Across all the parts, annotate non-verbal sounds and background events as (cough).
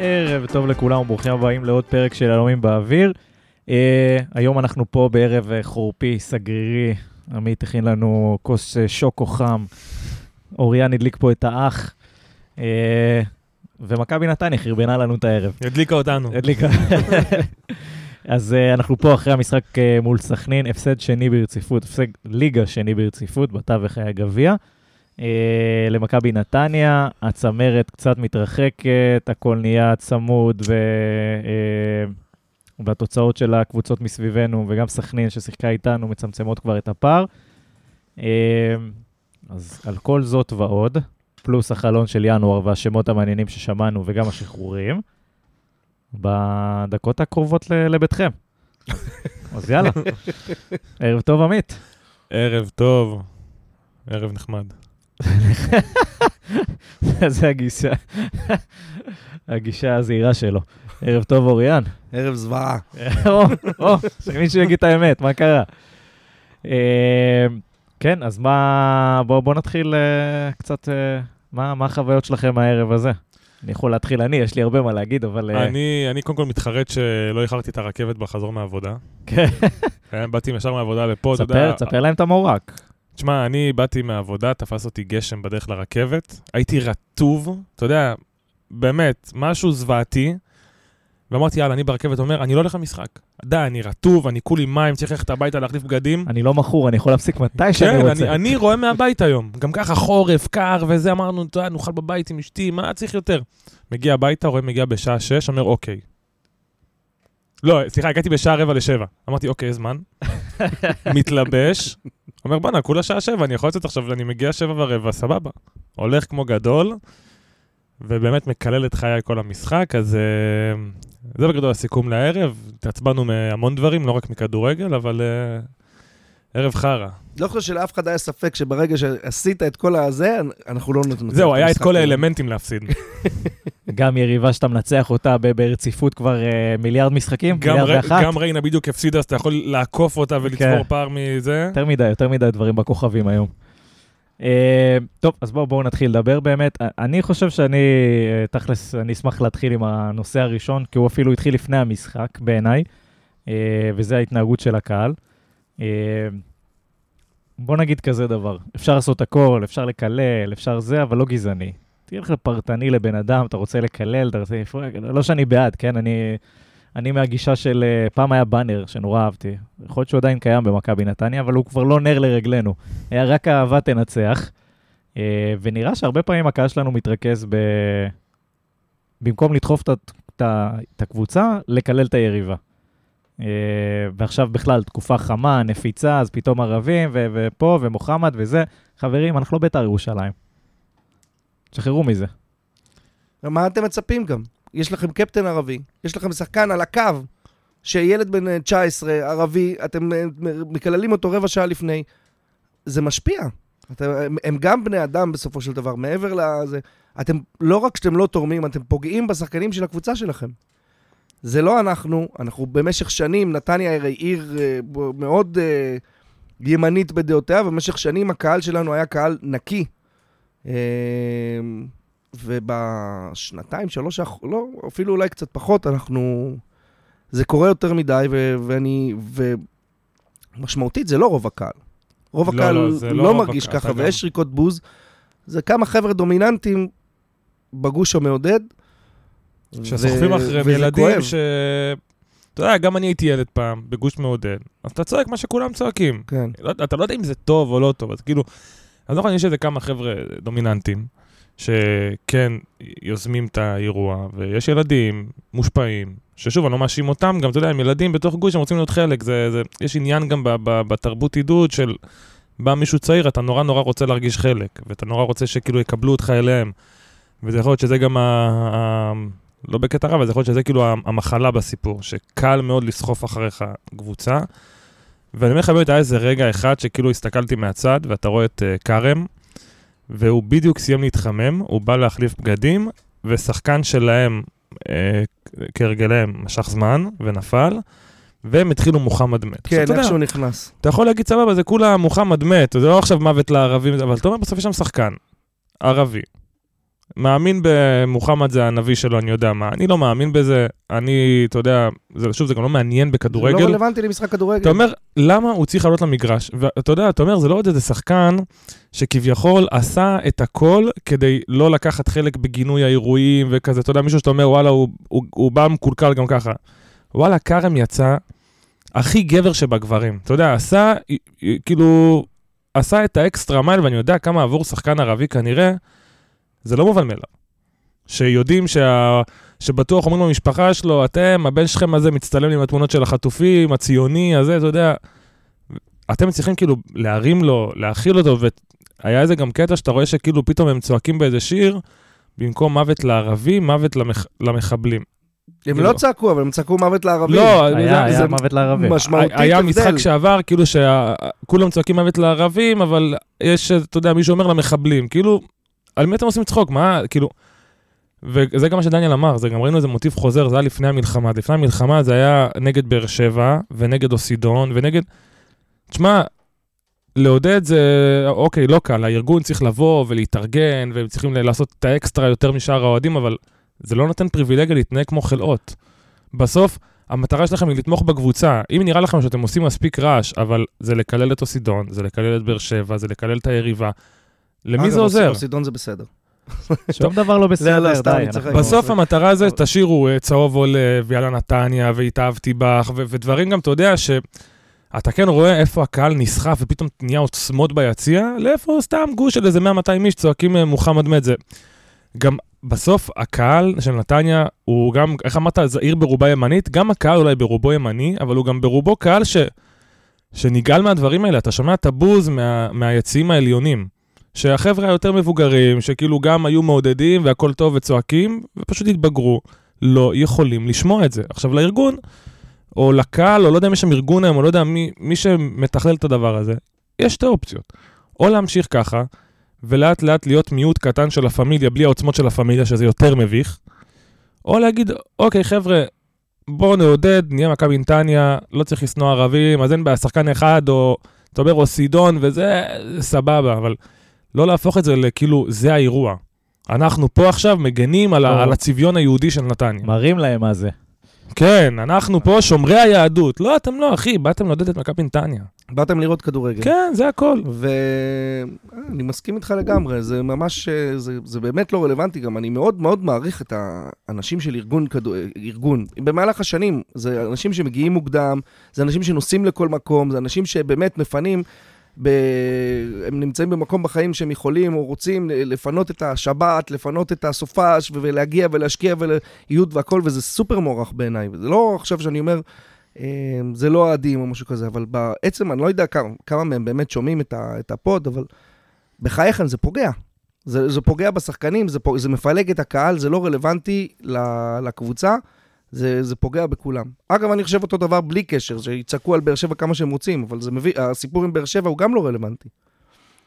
ערב טוב לכולם וברוכים הבאים לעוד פרק של אלומים באוויר. Uh, היום אנחנו פה בערב uh, חורפי, סגרירי. עמית הכין לנו כוס uh, שוקו חם. אוריאן הדליק פה את האח. Uh, ומכבי נתניה חרבנה לנו את הערב. הדליקה אותנו. הדליקה. (laughs) אז uh, אנחנו פה אחרי המשחק uh, מול סכנין, הפסד שני ברציפות, הפסד ליגה שני ברציפות, בתווך היה גביע. Uh, למכבי נתניה, הצמרת קצת מתרחקת, הכל נהיה צמוד, ו, uh, והתוצאות של הקבוצות מסביבנו, וגם סכנין ששיחקה איתנו, מצמצמות כבר את הפער. Uh, אז על כל זאת ועוד, פלוס החלון של ינואר והשמות המעניינים ששמענו, וגם השחרורים, בדקות הקרובות לביתכם. (laughs) אז יאללה, ערב טוב, עמית. ערב טוב, ערב נחמד. (laughs) זה הגישה, (laughs) הגישה הזהירה שלו. ערב טוב, אוריאן. ערב זוועה. (laughs) או, או, שמישהו יגיד את האמת, מה קרה? אה, כן, אז מה, בואו בוא נתחיל אה, קצת, אה, מה, מה החוויות שלכם הערב הזה? אני יכול להתחיל אני, יש לי הרבה מה להגיד, אבל... אה, אני, אני קודם כל מתחרט שלא איחרתי את הרכבת בחזור מהעבודה. כן. באתי ישר מהעבודה לפה, אתה יודע. תספר להם את המורק. תשמע, אני באתי מהעבודה, תפס אותי גשם בדרך לרכבת, הייתי רטוב, אתה יודע, באמת, משהו זוועתי, ואמרתי, יאללה, אני ברכבת אומר, אני לא הולך למשחק. די, אני רטוב, אני כולי מים, צריך ללכת הביתה להחליף בגדים. אני לא מכור, אני יכול להפסיק מתי שאני כן, רוצה. אני, אני רואה מהבית היום. גם ככה חורף, קר וזה, אמרנו, אתה יודע, נאכל בבית עם אשתי, מה צריך יותר? מגיע הביתה, רואה מגיע בשעה 6, אומר, אוקיי. לא, סליחה, הגעתי בשעה רבע לשבע. אמרתי, אוקיי, זמן. מתלבש, אומר, בואנה, כולה שעה שבע, אני יכול לצאת עכשיו, אני מגיע שבע ורבע, סבבה. הולך כמו גדול, ובאמת מקלל את חיי כל המשחק, אז אה, זה בגדול הסיכום לערב. התעצבנו מהמון דברים, לא רק מכדורגל, אבל אה, ערב חרא. לא חושב שלאף אחד היה ספק שברגע שעשית את כל הזה, אנחנו לא נותנים... זהו, היה את כל. האלמנטים להפסיד. (laughs) גם יריבה שאתה מנצח אותה ברציפות כבר אה, מיליארד משחקים, גם מיליארד ואחת. גם ריינה בדיוק הפסידה, אז אתה יכול לעקוף אותה ולצבור כן. פער מזה. יותר מדי, יותר מדי דברים בכוכבים היום. אה, טוב, אז בואו נתחיל לדבר באמת. אה, אני חושב שאני, תכלס, אני אשמח להתחיל עם הנושא הראשון, כי הוא אפילו התחיל לפני המשחק בעיניי, וזה ההתנהגות של הקהל. אה, בוא נגיד כזה דבר, אפשר לעשות הכל, אפשר לקלל, אפשר זה, אבל לא גזעני. תלך לפרטני לבן אדם, אתה רוצה לקלל, אתה רוצה לפרק, לא שאני בעד, כן? אני, אני מהגישה של, אה, פעם היה באנר שנורא אהבתי. יכול להיות שהוא עדיין קיים במכבי נתניה, אבל הוא כבר לא נר לרגלינו. היה רק אהבה תנצח. אה, ונראה שהרבה פעמים הקהל שלנו מתרכז ב... במקום לדחוף את הקבוצה, לקלל את היריבה. אה, ועכשיו בכלל, תקופה חמה, נפיצה, אז פתאום ערבים, ו- ופה, ומוחמד וזה. חברים, אנחנו לא בית"ר ירושלים. תשחררו מזה. מה אתם מצפים גם? יש לכם קפטן ערבי, יש לכם שחקן על הקו, שילד בן אה, 19, ערבי, אתם אה, מקללים אותו רבע שעה לפני. זה משפיע. אתם, הם, הם גם בני אדם בסופו של דבר, מעבר לזה. אתם, לא רק שאתם לא תורמים, אתם פוגעים בשחקנים של הקבוצה שלכם. זה לא אנחנו, אנחנו במשך שנים, נתניה הרי עיר אה, מאוד אה, ימנית בדעותיה, ובמשך שנים הקהל שלנו היה קהל נקי. אה, ובשנתיים, שלוש, לא, אפילו אולי קצת פחות, אנחנו... זה קורה יותר מדי, ו- ואני... ומשמעותית, זה לא רוב הקהל. רוב לא, הקהל לא, לא, לא לא רוב מרגיש הקהל, ככה, ויש שריקות בוז. זה כמה חבר'ה דומיננטים בגוש המעודד. שסוחבים ו- אחריהם ילדים. ש... אתה יודע, גם אני הייתי ילד פעם, בגוש מעודד, אז אתה צועק מה שכולם צועקים. כן. לא, אתה לא יודע אם זה טוב או לא טוב, אז כאילו, אז נכון, יש איזה כמה חבר'ה דומיננטים, שכן יוזמים את האירוע, ויש ילדים מושפעים, ששוב, אני לא מאשים אותם, גם, אתה יודע, הם ילדים בתוך גוש, הם רוצים להיות חלק, זה, זה, יש עניין גם ב, ב, בתרבות עידוד של, בא מישהו צעיר, אתה נורא נורא רוצה להרגיש חלק, ואתה נורא רוצה שכאילו יקבלו אותך אליהם, וזה יכול להיות שזה גם ה... ה לא בקטע רע, אבל זה יכול להיות שזה כאילו המחלה בסיפור, שקל מאוד לסחוף אחריך קבוצה. ואני אומר לך באמת, היה איזה רגע אחד שכאילו הסתכלתי מהצד, ואתה רואה את uh, כרם, והוא בדיוק סיים להתחמם, הוא בא להחליף בגדים, ושחקן שלהם, uh, כהרגליהם, משך זמן ונפל, והם התחילו מוחמד מת. כן, איך שהוא נכנס. אתה יכול להגיד, סבבה, זה כולה מוחמד מת, זה לא עכשיו מוות לערבים, אבל אתה אומר, בסוף יש שם שחקן, ערבי, מאמין במוחמד זה הנביא שלו, אני יודע מה. אני לא מאמין בזה, אני, אתה יודע, זה, שוב, זה גם לא מעניין זה בכדורגל. לא רלוונטי למשחק כדורגל. אתה אומר, למה הוא צריך לעלות למגרש? ואתה יודע, אתה אומר, זה לא עוד איזה שחקן שכביכול עשה את הכל כדי לא לקחת חלק בגינוי האירועים וכזה, אתה יודע, מישהו שאתה אומר, וואלה, הוא, הוא, הוא בא מקולקל גם ככה. וואלה, כרם יצא הכי גבר שבגברים. אתה יודע, עשה, כאילו, עשה את האקסטרה מייל, ואני יודע כמה עבור שחקן ערבי כנראה, זה לא מובן מאליו. שיודעים שה... שבטוח אומרים למשפחה שלו, אתם, הבן שלכם הזה מצטלם עם התמונות של החטופים, הציוני, הזה, אתה יודע. אתם צריכים כאילו להרים לו, להכיל אותו, והיה איזה גם קטע שאתה רואה שכאילו פתאום הם צועקים באיזה שיר, במקום מוות לערבים, מוות למח... למחבלים. הם לא צעקו, אבל הם צעקו מוות לערבים. לא, היה, היה מוות לערבים. משמעותית היה הבדל. משחק שעבר, כאילו שכולם צועקים מוות לערבים, אבל יש, אתה יודע, מישהו אומר למחבלים, כאילו, על מי אתם עושים צחוק? מה, כאילו... וזה גם מה שדניאל אמר, זה גם ראינו איזה מוטיב חוזר, זה היה לפני המלחמה. לפני המלחמה זה היה נגד באר שבע, ונגד אוסידון, ונגד... תשמע, לעודד זה, אוקיי, לא קל, הארגון צריך לבוא ולהתארגן, והם צריכים לעשות את האקסטרה יותר משאר האוהדים, אבל זה לא נותן פריבילגיה להתנהג כמו חלאות. בסוף, המטרה שלכם היא לתמוך בקבוצה. אם נראה לכם שאתם עושים מספיק רעש, אבל זה לקלל את אוסידון, זה לקלל את באר שבע, זה לקלל את היריבה, למי אגב, זה עוזר? אוסידון זה בסדר. שום דבר לא לא, בסדר, די. בסוף המטרה זה, תשאירו אה, צהוב עולה, ויאללה נתניה, והתאהבתי בך, ו- ודברים גם, אתה יודע, שאתה כן רואה איפה הקהל נסחף, ופתאום נהיה עוצמות ביציע, לאיפה סתם גוש של איזה 100-200 איש צועקים אה, מוחמד מת זה. גם בסוף הקהל של נתניה הוא גם, איך אמרת, זה עיר ברובה ימנית, גם הקהל אולי ברובו ימני, אבל הוא גם ברובו קהל ש, שנגעל מהדברים האלה. אתה שומע את הבוז מה, מהיציעים העליונים. שהחבר'ה היותר מבוגרים, שכאילו גם היו מעודדים והכל טוב וצועקים, ופשוט התבגרו, לא יכולים לשמוע את זה. עכשיו לארגון, או לקהל, או לא יודע אם יש שם ארגון היום, או לא יודע מי, מי שמתכלל את הדבר הזה, יש שתי אופציות. או להמשיך ככה, ולאט לאט להיות מיעוט קטן של הפמיליה, בלי העוצמות של הפמיליה, שזה יותר מביך, או להגיד, אוקיי, חבר'ה, בואו נעודד, נהיה מכבי נתניה, לא צריך לשנוא ערבים, אז אין בעיה, שחקן אחד, או אתה אומר, או סידון, וזה סבבה, אבל לא להפוך את זה לכאילו, זה האירוע. אנחנו פה עכשיו מגנים על. ה- על הצביון היהודי של נתניה. מראים להם מה זה. כן, אנחנו פה שומרי היהדות. לא, אתם לא, אחי, באתם לעודד את מכבי נתניה. באתם לראות כדורגל. כן, זה הכל. ואני מסכים איתך לגמרי, זה ממש, אה, זה, זה באמת לא רלוונטי גם. אני מאוד מאוד מעריך את האנשים של ארגון, כדו... ארגון. במהלך השנים, זה אנשים שמגיעים מוקדם, זה אנשים שנוסעים לכל מקום, זה אנשים שבאמת מפנים, ב... הם נמצאים במקום בחיים שהם יכולים או רוצים לפנות את השבת, לפנות את הסופש ולהגיע ולהשקיע ולהיות והכל, וזה סופר מוערך בעיניי. זה לא עכשיו שאני אומר... אה, זה לא אוהדים או משהו כזה, אבל בעצם אני לא יודע כמה, כמה מהם באמת שומעים את, הפוד, אבל בחייכם זה פוגע. זה, זה פוגע בשחקנים, זה, פוג- זה מפלג את הקהל, זה לא רלוונטי לקבוצה, זה, זה פוגע בכולם. אגב, אני חושב אותו דבר בלי קשר, שיצעקו על באר שבע כמה שהם רוצים, אבל זה מביא, הסיפור עם באר שבע הוא גם לא רלוונטי.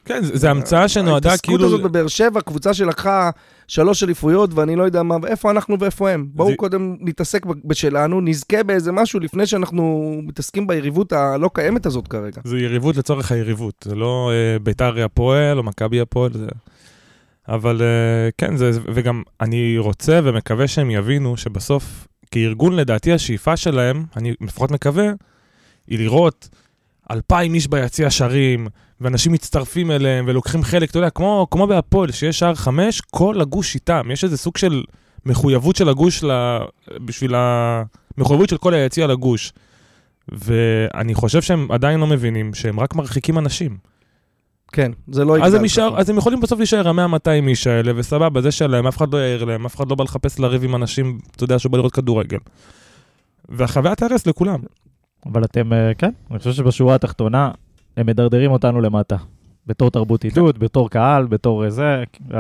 כן, זה המצאה שנועדה כאילו... ההתעסקות הזאת בבאר שבע, קבוצה שלקחה שלוש אליפויות ואני לא יודע מה, ואיפה אנחנו ואיפה הם. בואו זה- קודם נתעסק בשלנו, נזכה באיזה משהו לפני שאנחנו מתעסקים ביריבות הלא קיימת הזאת כרגע. זה יריבות לצורך היריבות, זה לא אה, ביתר הפועל או מכבי הפועל, זה... אבל אה, כן, זה, וגם אני רוצה ומקווה שהם יבינו שבסוף, כארגון לדעתי השאיפה שלהם, אני לפחות מקווה, היא לראות אלפיים איש ביציע שרים, ואנשים מצטרפים אליהם ולוקחים חלק, אתה יודע, כמו, כמו בהפועל, שיש שער חמש, כל הגוש איתם, יש איזה סוג של מחויבות של הגוש ל... בשביל המחויבות של כל היציע לגוש. ואני חושב שהם עדיין לא מבינים שהם רק מרחיקים אנשים. כן, זה לא אז הם, ככה. יישאר, אז הם יכולים בסוף להישאר ה-100-200 איש האלה, וסבבה, זה שלהם, אף אחד לא יעיר להם, אף אחד לא בא לחפש לריב עם אנשים, אתה יודע, שבא לראות כדורגל. והחוויה תהרס לכולם. אבל אתם, אה, כן, אני חושב שבשורה התחתונה, הם מדרדרים אותנו למטה. בתור תרבות עידוד, בתור קהל, בתור אה, זה. אה,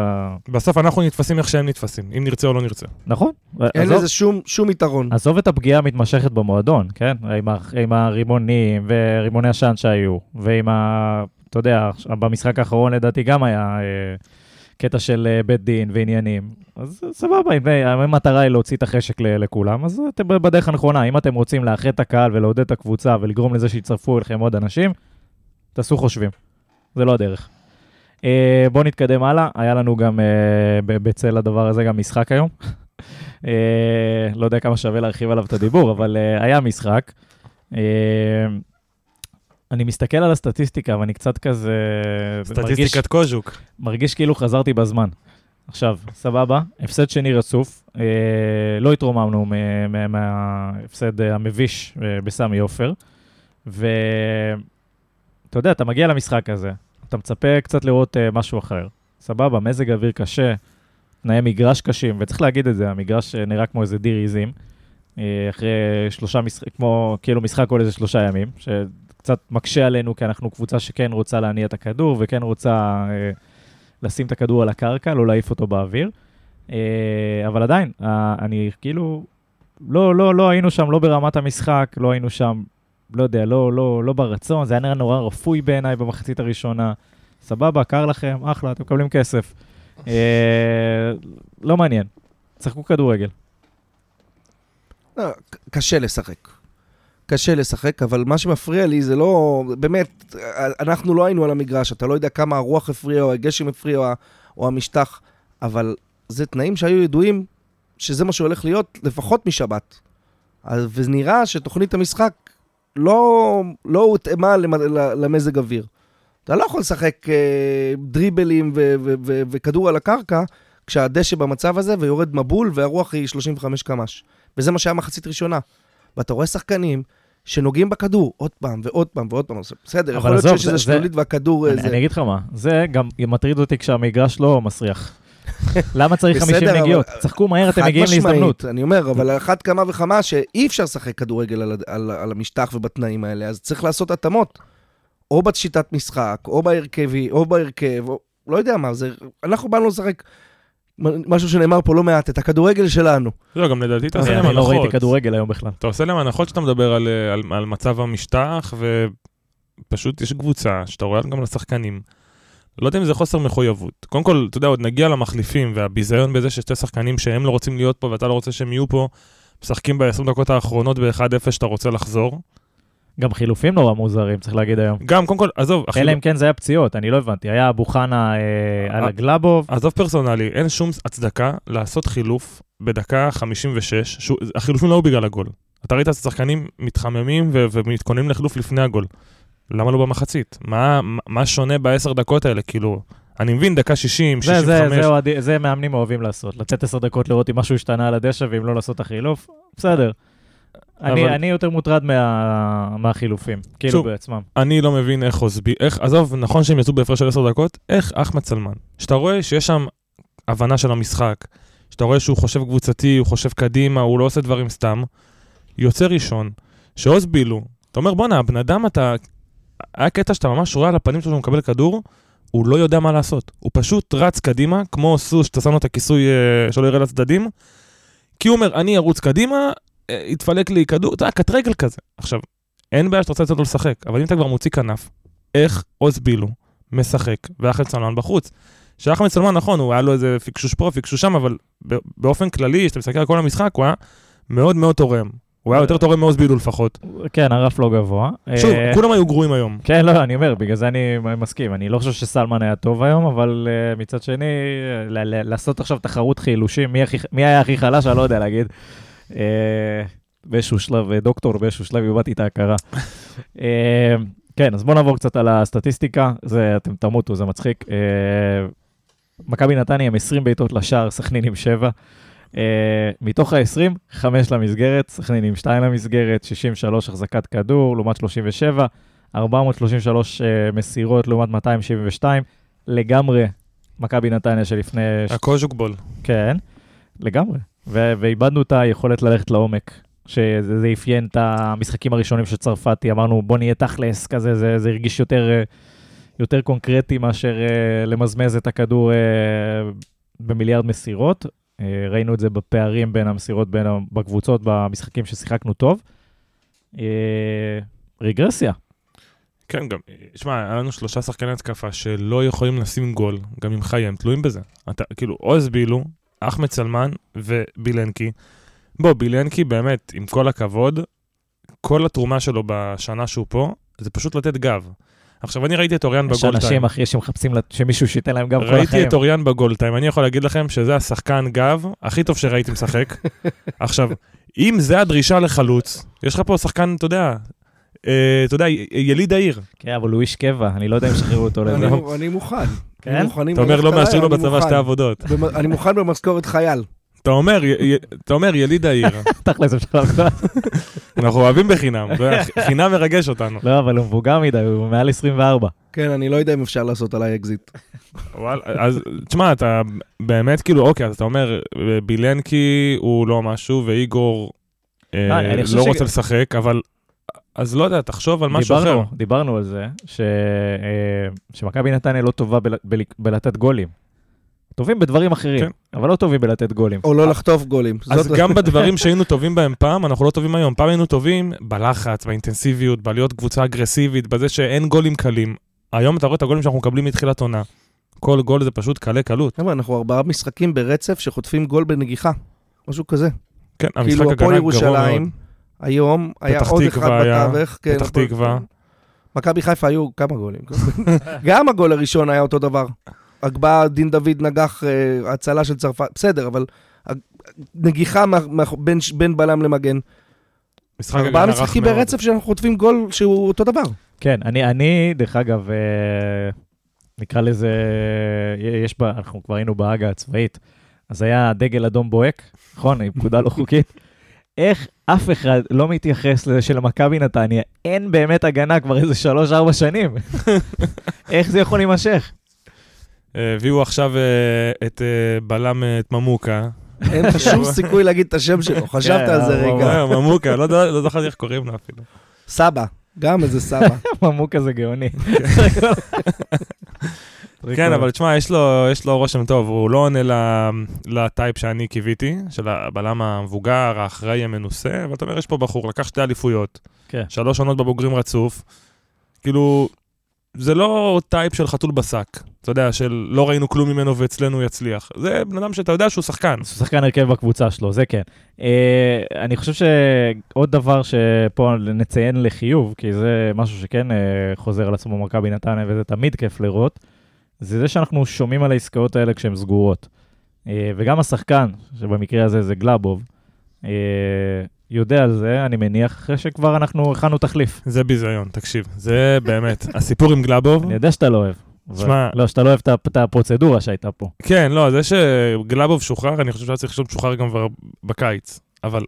בסוף אנחנו נתפסים איך שהם נתפסים, אם נרצה או לא נרצה. נכון. אין עזוב- לזה שום, שום יתרון. עזוב את הפגיעה המתמשכת במועדון, כן? עם, ה, עם הרימונים ורימוני עשן שהיו, ועם ה... אתה יודע, במשחק האחרון לדעתי גם היה אה, קטע של אה, בית דין ועניינים. אז סבבה, אם המטרה היא להוציא את החשק לכולם, אז אתם בדרך הנכונה. אם אתם רוצים לאחד את הקהל ולעודד את הקבוצה ולגרום לזה שיצטרפו אליכם עוד אנשים, תעשו חושבים. זה לא הדרך. אה, בואו נתקדם הלאה, היה לנו גם בצל הדבר הזה גם משחק היום. (laughs) לא יודע כמה שווה להרחיב עליו את הדיבור, אבל היה משחק. אני מסתכל על הסטטיסטיקה ואני קצת כזה... מרגיש, סטטיסטיקת קוז'וק. מרגיש כאילו חזרתי בזמן. עכשיו, סבבה, הפסד שני רצוף, אה, לא התרוממנו מההפסד אה, המביש אה, בסמי עופר, ואתה יודע, אתה מגיע למשחק הזה, אתה מצפה קצת לראות אה, משהו אחר. סבבה, מזג אוויר קשה, תנאי מגרש קשים, וצריך להגיד את זה, המגרש אה, נראה כמו איזה דיר עיזים, אה, אחרי שלושה משחקים, כמו כאילו משחק כל איזה שלושה ימים, שקצת מקשה עלינו, כי אנחנו קבוצה שכן רוצה להניע את הכדור, וכן רוצה אה, לשים את הכדור על הקרקע, לא להעיף אותו באוויר. אה, אבל עדיין, אה, אני כאילו, לא, לא, לא היינו שם, לא ברמת המשחק, לא היינו שם, לא יודע, לא, לא, לא ברצון, זה היה נראה נורא רפוי בעיניי במחצית הראשונה. סבבה, קר לכם, אחלה, אתם מקבלים כסף. אה, לא מעניין, צחקו כדורגל. לא, קשה לשחק. קשה לשחק, אבל מה שמפריע לי זה לא... באמת, אנחנו לא היינו על המגרש, אתה לא יודע כמה הרוח הפריעה, או הגשם הפריע, או או המשטח, אבל זה תנאים שהיו ידועים שזה מה שהולך להיות לפחות משבת. ונראה שתוכנית המשחק לא, לא הותאמה למזג אוויר. אתה לא יכול לשחק אה, דריבלים ו- ו- ו- וכדור על הקרקע כשהדשא במצב הזה ויורד מבול והרוח היא 35 קמ"ש. וזה מה שהיה מחצית ראשונה. ואתה רואה שחקנים שנוגעים בכדור עוד פעם ועוד פעם ועוד פעם. בסדר, יכול להיות שיש זה- איזה זה- שלולית והכדור... אני, זה... אני אגיד לך מה, זה גם מטריד אותי כשהמגרש לא מסריח. למה צריך בסדר, 50 אבל- נגיעות? צחקו מהר, אתם מגיעים להזדמנות. אני אומר, אבל על אחת כמה וכמה שאי אפשר לשחק כדורגל על, על, על המשטח ובתנאים האלה, אז צריך לעשות התאמות. או בשיטת משחק, או בהרכבי, או בהרכב, או לא יודע מה, זה... אנחנו באנו לשחק משהו שנאמר פה לא מעט, את הכדורגל שלנו. לא, גם לדעתי אתה עושה להם אני לא ראיתי הנחות. כדורגל היום בכלל. אתה עושה להם הנחות שאתה מדבר על, אה, על, על מצב המשטח, ופשוט יש קבוצה שאתה רואה גם לשחקנים. לא יודע אם זה חוסר מחויבות. קודם כל, אתה יודע, עוד נגיע למחליפים, והביזיון בזה ששתי שחקנים שהם לא רוצים להיות פה ואתה לא רוצה שהם יהיו פה, משחקים ב-20 דקות האחרונות ב-1-0 שאתה רוצה לחזור. גם חילופים נורא מוזרים, צריך להגיד היום. גם, קודם כל, עזוב, החילו- אלא אם כן זה היה פציעות, אני לא הבנתי. היה אבו חנה אה, על אה, הגלאבוב, עזוב פרסונלי, אין שום הצדקה לעשות חילוף בדקה 56, שהוא, החילופים לא היו בגלל הגול. אתה ראית את השחקנים מתחממים ו- ומתכוננים לחילוף לפני הגול. למה לא במחצית? מה, מה- שונה בעשר דקות האלה? כאילו, אני מבין, דקה 60, זה, 65. זה, זה, אוהדי- זה מאמנים אוהבים לעשות, לתת עשר דקות לראות אם משהו השתנה על הדשא, ואם לא לעשות את החילוף, בסדר. אני, אבל- אני יותר מוטרד מה, מהחילופים, כאילו שוב, בעצמם. אני לא מבין איך עוזבי, איך, עזוב, נכון שהם יצאו בהפרש של עשר דקות, איך אחמד סלמן, שאתה רואה שיש שם הבנה של המשחק, שאתה רואה שהוא חושב קבוצתי, הוא חושב קדימה, הוא לא עושה דברים סתם, יוצא ראשון, שעוז בילו, אתה אומר, בואנה, הבן אדם אתה... היה קטע שאתה ממש רואה על הפנים שלו שהוא מקבל כדור, הוא לא יודע מה לעשות. הוא פשוט רץ קדימה, כמו סוס שאתה שם לו את הכיסוי אה, שלא יראה לצדדים, כי הוא אומר, אני ארוץ קדימה, אה, יתפלק לי כדור, אתה יודע, קט רגל כזה. עכשיו, אין בעיה שאתה רוצה לתת לו לשחק, אבל אם אתה כבר מוציא כנף, איך עוז בילו משחק ואחמד סלמן בחוץ? שאחמד סלמן, נכון, הוא היה לו איזה פיקשוש פה, פיקשוש שם, אבל באופן כללי, כשאתה מסתכל על כל המשחק, הוא היה מאוד מאוד תורם. הוא היה יותר תורם מעוז בילו לפחות. כן, הרף לא גבוה. שוב, אה, כולם היו גרועים היום. כן, לא, אני אומר, בגלל זה אני מסכים. אני לא חושב שסלמן היה טוב היום, אבל uh, מצד שני, לעשות עכשיו תחרות חילושים, מי היה הכי חלש, אני לא יודע להגיד. Uh, באיזשהו שלב, אה, דוקטור, באיזשהו שלב איבדתי את ההכרה. uh, כן, אז בואו נעבור קצת על הסטטיסטיקה. זה, אתם תמותו, זה מצחיק. מכבי נתניה עם 20 בעיטות לשער, סכנין עם 7. Uh, מתוך ה-20, 5 למסגרת, סכנין עם 2 למסגרת, 63 החזקת כדור, לעומת 37. 433 uh, מסירות לעומת 272, לגמרי מכבי נתניה שלפני... ש- הקוז'וק בול. כן, לגמרי. ואיבדנו את היכולת ללכת לעומק, שזה זה אפיין את המשחקים הראשונים של צרפתי, אמרנו בוא נהיה תכלס כזה, זה, זה הרגיש יותר, אה, יותר קונקרטי מאשר uh, למזמז את הכדור uh, במיליארד מסירות. Uh, ראינו את זה בפערים בין המסירות בין בקבוצות, במשחקים ששיחקנו טוב. רגרסיה. כן, גם, שמע, היה לנו שלושה שחקני התקפה שלא יכולים לשים גול, גם אם חי, הם תלויים בזה. אתה, כאילו, עוז בילו, אחמד סלמן ובילנקי. בוא, בילנקי באמת, עם כל הכבוד, כל התרומה שלו בשנה שהוא פה, זה פשוט לתת גב. עכשיו, אני ראיתי את אוריאן יש בגולטיים. אנשים, אחי, שמחפשים לת- שמישהו שייתן להם גב כל ראיתי החיים. את אוריאן בגולטיים, אני יכול להגיד לכם שזה השחקן גב הכי טוב שראיתי משחק. (laughs) עכשיו, אם זה הדרישה לחלוץ, יש לך פה שחקן, אתה יודע, אה, אתה יודע, יליד העיר. כן, אבל הוא איש קבע, אני לא יודע אם ישחררו אותו לזה. אני מוכן. כן? אתה אומר, לא מאשרים לו בצבא. שתי עבודות. (laughs) אני מוכן במשכורת חייל. אתה אומר, אתה יליד העיר. (laughs) תכל'ס אפשר לעשות. (laughs) אנחנו אוהבים בחינם, חינם מרגש אותנו. לא, אבל הוא מבוגר מדי, הוא מעל 24. כן, אני לא יודע אם אפשר לעשות עליי אקזיט. וואלה, אז תשמע, אתה באמת כאילו, אוקיי, אז אתה אומר, בילנקי הוא לא משהו, ואיגור אה, לא, חושב לא רוצה לשחק, אבל... אז לא יודע, תחשוב על משהו אחר. דיברנו, דיברנו על זה, ש- אה, שמכבי נתניה לא טובה בל- בל- בלתת גולים. טובים בדברים אחרים, כן. אבל לא טובים בלתת גולים. או לא לחטוף גולים. אז זאת- גם בדברים (laughs) שהיינו טובים בהם פעם, אנחנו לא טובים היום. פעם היינו טובים בלחץ, באינטנסיביות, בלהיות קבוצה אגרסיבית, בזה שאין גולים קלים. היום אתה רואה את הגולים שאנחנו מקבלים מתחילת עונה. כל גול זה פשוט קלה קלות. חבר'ה, אנחנו ארבעה משחקים ברצף שחוטפים גול בנגיחה. משהו כזה. כן, המשחק כאילו הפועל הגנה גרוע מאוד. היום היה עוד אחד היה, בתווך. כן, פתח תקווה. מכבי חיפה היו כמה גולים. (laughs) גם הגול הראשון היה אותו דבר. הגבהה, דין דוד נגח אה, הצלה של צרפת, בסדר, אבל נגיחה מה- מה- בין בין בלם למגן. ארבעה משחקים. ברצף שאנחנו חוטפים גול שהוא אותו דבר. כן, אני, אני דרך אגב, אה, נקרא לזה, יש בה, אנחנו כבר היינו בהאגה הצבאית, אז היה דגל אדום בוהק, נכון? עם פקודה לא חוקית. (laughs) איך אף אחד לא מתייחס לזה שלמכבי נתניה אין באמת הגנה כבר איזה שלוש-ארבע שנים? (laughs) איך זה יכול להימשך? הביאו עכשיו אה, את אה, בלם אה, את ממוקה. אין לך שום (laughs) סיכוי להגיד את השם שלו, חשבת על זה. רגע. ממוקה, לא יודע- לא זכרתי איך קוראים לו אפילו. סבא, גם איזה סבא. (laughs) ממוק כזה גאוני. כן, אבל תשמע, יש לו, יש לו רושם טוב, הוא לא עונה לטייפ שאני קיוויתי, של הבלם המבוגר, האחראי, המנוסה, אבל אתה אומר, יש פה בחור, לקח שתי אליפויות, כן. שלוש עונות בבוגרים רצוף, כאילו, זה לא טייפ של חתול בשק, אתה יודע, של לא ראינו כלום ממנו ואצלנו הוא יצליח. זה בן אדם שאתה יודע שהוא שחקן. הוא שחקן הרכב בקבוצה שלו, זה כן. אה, אני חושב שעוד דבר שפה נציין לחיוב, כי זה משהו שכן אה, חוזר על עצמו במכבי נתניה, וזה תמיד כיף לראות, זה זה שאנחנו שומעים על העסקאות האלה כשהן סגורות. אה, וגם השחקן, שבמקרה הזה זה גלאבוב, אה, יודע על זה, אני מניח, אחרי שכבר אנחנו הכנו תחליף. זה ביזיון, תקשיב, זה באמת, (laughs) הסיפור עם גלאבוב, אני יודע שאתה לא אוהב. שמע- לא, שאתה לא אוהב את הפרוצדורה שהייתה פה. כן, לא, זה שגלאבוב שוחרר, אני חושב שהיה צריך להיות משוחרר גם כבר בקיץ, אבל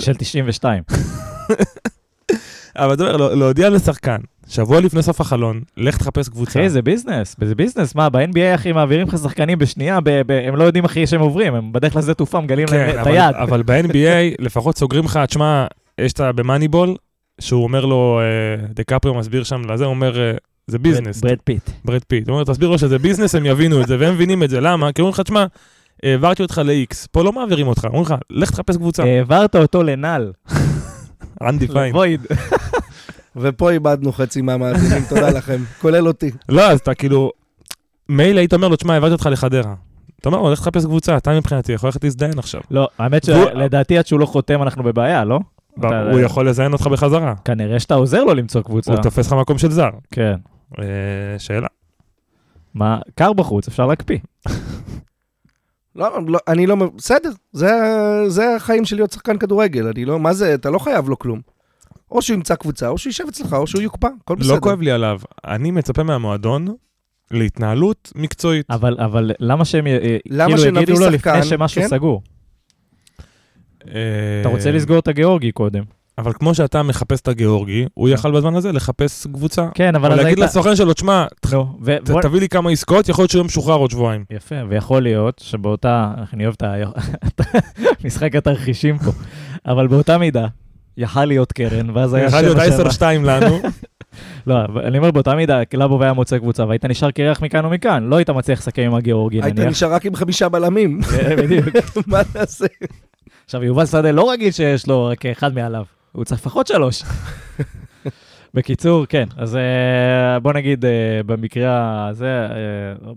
של 92. (laughs) אבל אתה אומר, לא- להודיע לשחקן, שבוע לפני סוף החלון, לך תחפש קבוצה. אחי, זה ביזנס, זה ביזנס, מה, ב-NBA, אחי, מעבירים לך שחקנים בשנייה, ב- ב- הם לא יודעים, אחי, שהם עוברים, הם בדרך לשדה תעופה, מגלים להם כן, את אבל, היד. אבל ב-NBA (laughs) לפחות סוגרים לך, תשמע, יש את במאניבול, שהוא אומר לו, אה, דקפריו מסביר שם לזה, הוא אומר, אה, זה ביזנס, ברד פיט. ברד פיט. הוא אומר, תסביר לו שזה ביזנס, הם יבינו את זה, והם מבינים את זה, למה? כי אומרים לך, תשמע, העברתי אותך ל-X, פה לא מעבירים אותך, אומרים לך, לך תחפש קבוצה. העברת אותו לנעל, (laughs) רנדי פיין. ופה איבדנו חצי מהמאזינים, תודה לכם, כולל אותי. לא, אז אתה כאילו, מילא היית אומר לו, תשמע, העברתי אותך לחדרה. אתה אומר לו, לך תחפש קבוצה, אתה מבחינתי יכול ללכת להזדיין עכשיו. לא, האמת שלדעתי עד שהוא לא חותם, אנחנו בבעיה, לא? הוא יכול לזיין אותך בחזרה. כנראה שאתה עוזר לו למצוא קבוצה. הוא תופס לך מקום של זר. כן. אה, שאלה. מה, קר בחוץ, אפשר להקפיא. לא, לא, אני לא, בסדר, זה, זה החיים של להיות שחקן כדורגל, אני לא, מה זה, אתה לא חייב לו כלום. או שהוא ימצא קבוצה, או שהוא יישב אצלך, או שהוא יוקפא, הכל בסדר. לא כואב לי עליו. אני מצפה מהמועדון להתנהלות מקצועית. אבל, אבל למה שהם י- י- למה כאילו יגידו לו שחקן, לפני שמשהו כן? סגור? אה, אתה רוצה לסגור את הגיאורגי קודם. אבל כמו שאתה מחפש את הגיאורגי, הוא יכל בזמן הזה לחפש קבוצה. כן, אבל או אז להגיד היית... לסוכן שלו, תשמע, בוא- תביא לי כמה עסקאות, יכול להיות שהוא יהיה משוחרר עוד שבועיים. יפה, ויכול להיות שבאותה, אני אוהב את (laughs) משחק התרחישים פה, אבל באותה מידה, יכל להיות קרן, ואז היה יכול להיות שבע שבע. 10-2 לנו. (laughs) לא, אני אומר באותה מידה, קלאבוב היה מוצא קבוצה, והיית נשאר קרח מכאן ומכאן, לא היית מצליח לסכם עם הגיאורגי היית נניח. נשאר רק עם חמישה בלמים, אה, (laughs) בדיוק. (laughs) מה נעשה? עכשיו, יובל שדה לא רגיל שיש לו רק אחד מעליו, הוא צריך לפחות שלוש. בקיצור, כן, אז אה, בוא נגיד, אה, במקרה הזה, אה,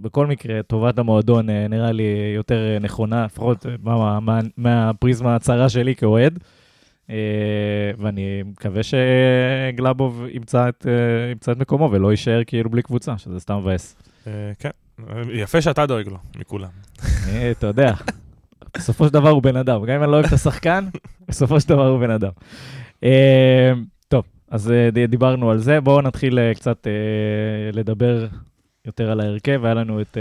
בכל מקרה, טובת המועדון אה, נראה לי יותר נכונה, לפחות מה- מה- מהפריזמה הצרה שלי כאוהד. אה, ואני מקווה שגלאבוב ימצא את, אה, ימצא את מקומו ולא יישאר כאילו בלי קבוצה, שזה סתם מבאס. אה, כן, יפה שאתה דואג לו, מכולם. אתה יודע, בסופו של דבר הוא בן אדם. גם אם אני לא אוהב את השחקן, בסופו של דבר הוא בן אדם. טוב, אז דיברנו על זה. בואו נתחיל קצת לדבר יותר על ההרכב. היה לנו את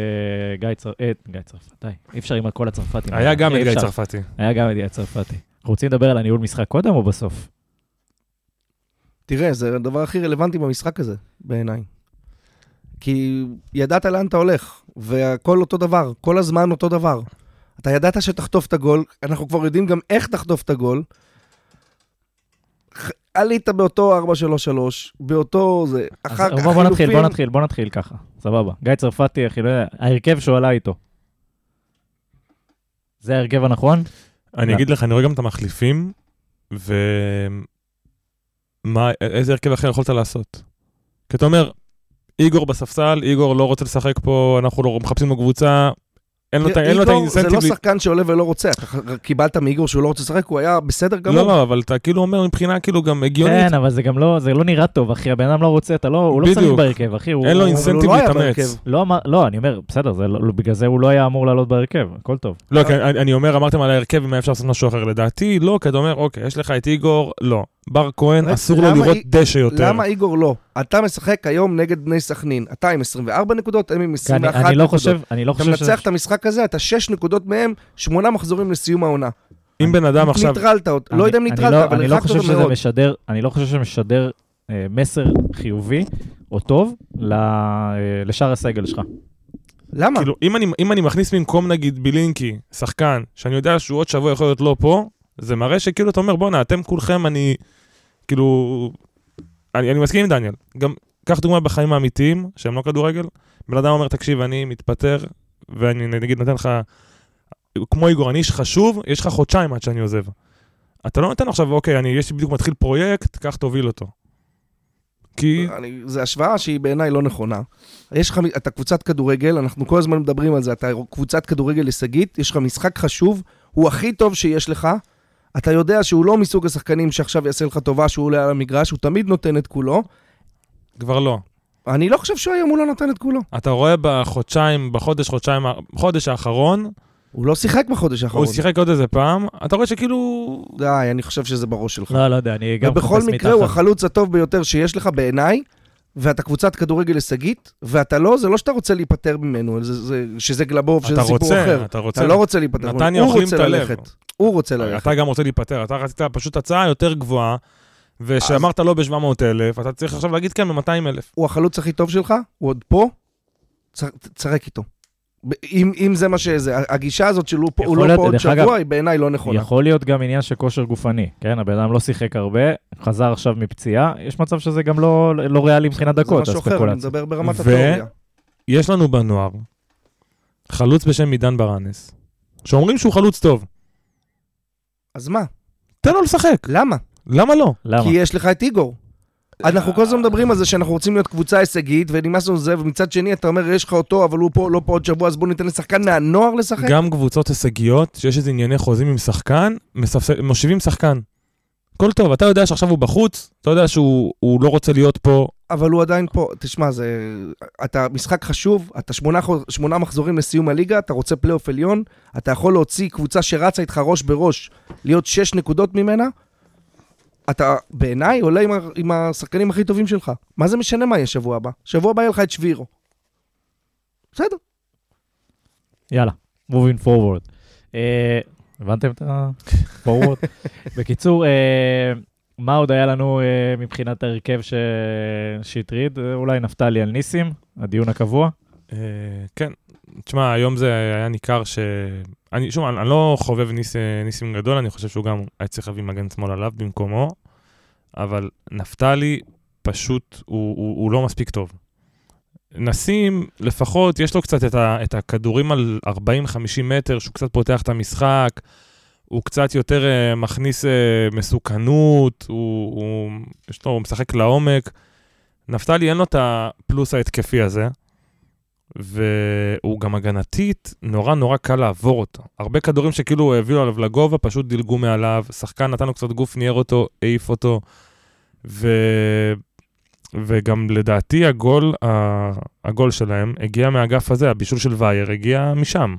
גיא צר... אה, גיא צרפת, די, אי אפשר עם כל הצרפתים. היה גם את גיא. צרפתי. היה גם את גיא צרפתי. רוצים לדבר על הניהול משחק קודם או בסוף? תראה, זה הדבר הכי רלוונטי במשחק הזה, בעיניי. כי ידעת לאן אתה הולך, והכל אותו דבר, כל הזמן אותו דבר. אתה ידעת שתחטוף את הגול, אנחנו כבר יודעים גם איך תחטוף את הגול. עלית באותו 4-3-3, באותו זה, אחר כך בוא, בוא נתחיל, בוא חילופים. נתחיל, בוא נתחיל ככה. סבבה. גיא צרפתי, לא ההרכב שהוא עלה איתו. זה ההרכב הנכון? אני. אגיד לך, אני רואה גם את המחליפים, ומה, איזה הרכב אחר יכולת לעשות? כי אתה אומר, איגור בספסל, איגור לא רוצה לשחק פה, אנחנו לא מחפשים לו קבוצה, אין לו את ה- אין לו את איגור זה האינסנטיב. לא שחקן שעולה ולא רוצה, אתה קיבלת מאיגור שהוא לא רוצה לשחק, הוא היה בסדר גמור. לא, לא, אבל אתה כאילו אומר מבחינה כאילו גם הגיונית, כן, אבל זה גם לא, זה לא נראה טוב, אחי, הבן אדם לא רוצה, אתה לא, הוא לא. שמים בהרכב, אחי, הוא... אין לו אינסנטיב לא היה להתאמץ. לא לא, אני אומר, בסדר, זה לא, בגלל זה הוא לא היה אמור לעלות בהרכב, הכל טוב. לא, אני אומר, אמרתם על ההרכב, ומה אפשר לעשות משהו אחר. לדעתי, לא, כי אתה אומר, אוקיי, יש לך את איגור, לא. בר כהן, אסור לו לראות אי- דשא יותר. למה איגור לא? אתה משחק היום נגד בני סכנין. אתה עם 24 נקודות, הם עם כי 21 אני, נקודות. אני לא חושב, אני לא אתה חושב מנצח את המשחק הזה, אתה 6 נקודות מהם, 8 מחזורים לסיום העונה. אם בן אדם עכשיו... ניטרלת אותו, לא אני- יודע אם אני ניטרלת, לא- אבל אני לא הרחקת חושב אותו שזה מאוד. משדר, אני לא חושב שמשדר אה, מסר חיובי או טוב ל- אה, לשאר הסגל שלך. למה? כאילו, אם אני, אם אני מכניס במקום נגיד בילינקי, שחקן, שאני יודע שהוא עוד שבוע יכול להיות לא פה, זה מראה שכאילו אתה אומר, בואנה, אתם כולכם, אני... כאילו... אני, אני מסכים עם דניאל. גם, קח דוגמה בחיים האמיתיים, שהם לא כדורגל, בן אדם אומר, תקשיב, אני מתפטר, ואני נגיד נותן לך... כמו איגור, אני איש חשוב, יש לך חודשיים עד שאני עוזב. אתה לא נותן עכשיו, אוקיי, אני, יש לי בדיוק מתחיל פרויקט, קח תוביל אותו. כי... אני- זו השוואה שהיא בעיניי לא נכונה. יש לך, אתה קבוצת כדורגל, אנחנו כל הזמן מדברים על זה, אתה קבוצת כדורגל הישגית, יש לך משחק חשוב, הוא הכי טוב שיש לך. אתה יודע שהוא לא מסוג השחקנים שעכשיו יעשה לך טובה שהוא עולה על המגרש, הוא תמיד נותן את כולו. כבר לא. אני לא חושב שהיום הוא לא נותן את כולו. אתה רואה בחודשיים, בחודש, חודשיים, בחודש האחרון, הוא לא שיחק בחודש האחרון. הוא שיחק עוד איזה פעם, אתה רואה שכאילו... די, אני חושב שזה בראש שלך. לא, לא יודע, אני גם ובכל מחפש מקרה הוא מתחת. החלוץ הטוב ביותר שיש לך בעיניי, ואתה קבוצת כדורגל הישגית, ואתה לא, זה לא שאתה רוצה להיפטר ממנו, זה, זה, שזה גלבוב, שזה סיפור רוצה, אחר. אתה רוצה. אתה לא רוצה להיפטר ממנו, הוא רוצה. ללכת. הוא רוצה ללכת. אתה גם רוצה להיפטר, אתה רצית פשוט הצעה יותר גבוהה, ושאמרת לא ב-700 אלף, אתה צריך עכשיו להגיד כן ב-200 אלף. הוא החלוץ הכי טוב שלך, הוא עוד פה, צ- תשחק איתו. אם, אם זה מה שזה, הגישה הזאת פה- הוא לא להיות, פה עוד שבוע, אגב, היא בעיניי לא נכונה. יכול להיות גם עניין של כושר גופני, כן? הבן אדם לא שיחק הרבה, חזר עכשיו מפציעה, יש מצב שזה גם לא, לא ריאלי מבחינת דקות, זה משהו אחר, אני. מדבר ברמת ו- התיאוריה. יש לנו בנוער חלוץ בשם עידן ברנס, שאומרים שהוא חלוץ טוב. אז מה? תן לו לשחק, למה? למה לא? למה? כי יש לך את איגור. אנחנו כל הזמן מדברים על זה שאנחנו רוצים להיות קבוצה הישגית, ונמאס לנו זה, ומצד שני אתה אומר, יש לך אותו, אבל הוא פה, לא פה עוד שבוע, אז בוא ניתן לשחקן מהנוער לשחק. גם קבוצות הישגיות, שיש איזה ענייני חוזים עם שחקן, מושיבים שחקן. הכל טוב, אתה יודע שעכשיו הוא בחוץ, אתה יודע שהוא הוא לא רוצה להיות פה, אבל הוא עדיין פה. תשמע, זה... אתה משחק חשוב, אתה שמונה, שמונה מחזורים לסיום הליגה, אתה רוצה פלייאוף עליון, אתה יכול להוציא קבוצה שרצה איתך ראש בראש, להיות שש נקודות ממנה, אתה בעיניי עולה עם, ה... עם השחקנים הכי טובים שלך. מה זה משנה מה יהיה שבוע הבא? שבוע הבא יהיה לך את שבירו. בסדר. יאללה, moving forward. אה, הבנתם את ה-forward? (laughs) בקיצור, אה, מה עוד היה לנו אה, מבחינת ההרכב ש- שהטריד? אולי נפתלי על ניסים, הדיון הקבוע. אה, כן, תשמע, היום זה היה ניכר ש... אני, שוב, אני, אני לא חובב ניס, אה, ניסים גדול, אני חושב שהוא גם היה צריך להביא מגן שמאל עליו במקומו, אבל נפתלי פשוט, הוא, הוא, הוא לא מספיק טוב. נסים, לפחות, יש לו קצת את, ה, את הכדורים על 40-50 מטר, שהוא קצת פותח את המשחק, הוא קצת יותר uh, מכניס uh, מסוכנות, הוא, הוא, יש לו, הוא משחק לעומק. נפתלי אין לו את הפלוס ההתקפי הזה, והוא גם הגנתית, נורא נורא קל לעבור אותו. הרבה כדורים שכאילו הביאו עליו לגובה, פשוט דילגו מעליו, שחקן נתן לו קצת גוף, ניער אותו, העיף אותו. ו... וגם לדעתי הגול, הגול שלהם הגיע מהאגף הזה, הבישול של וייר הגיע משם.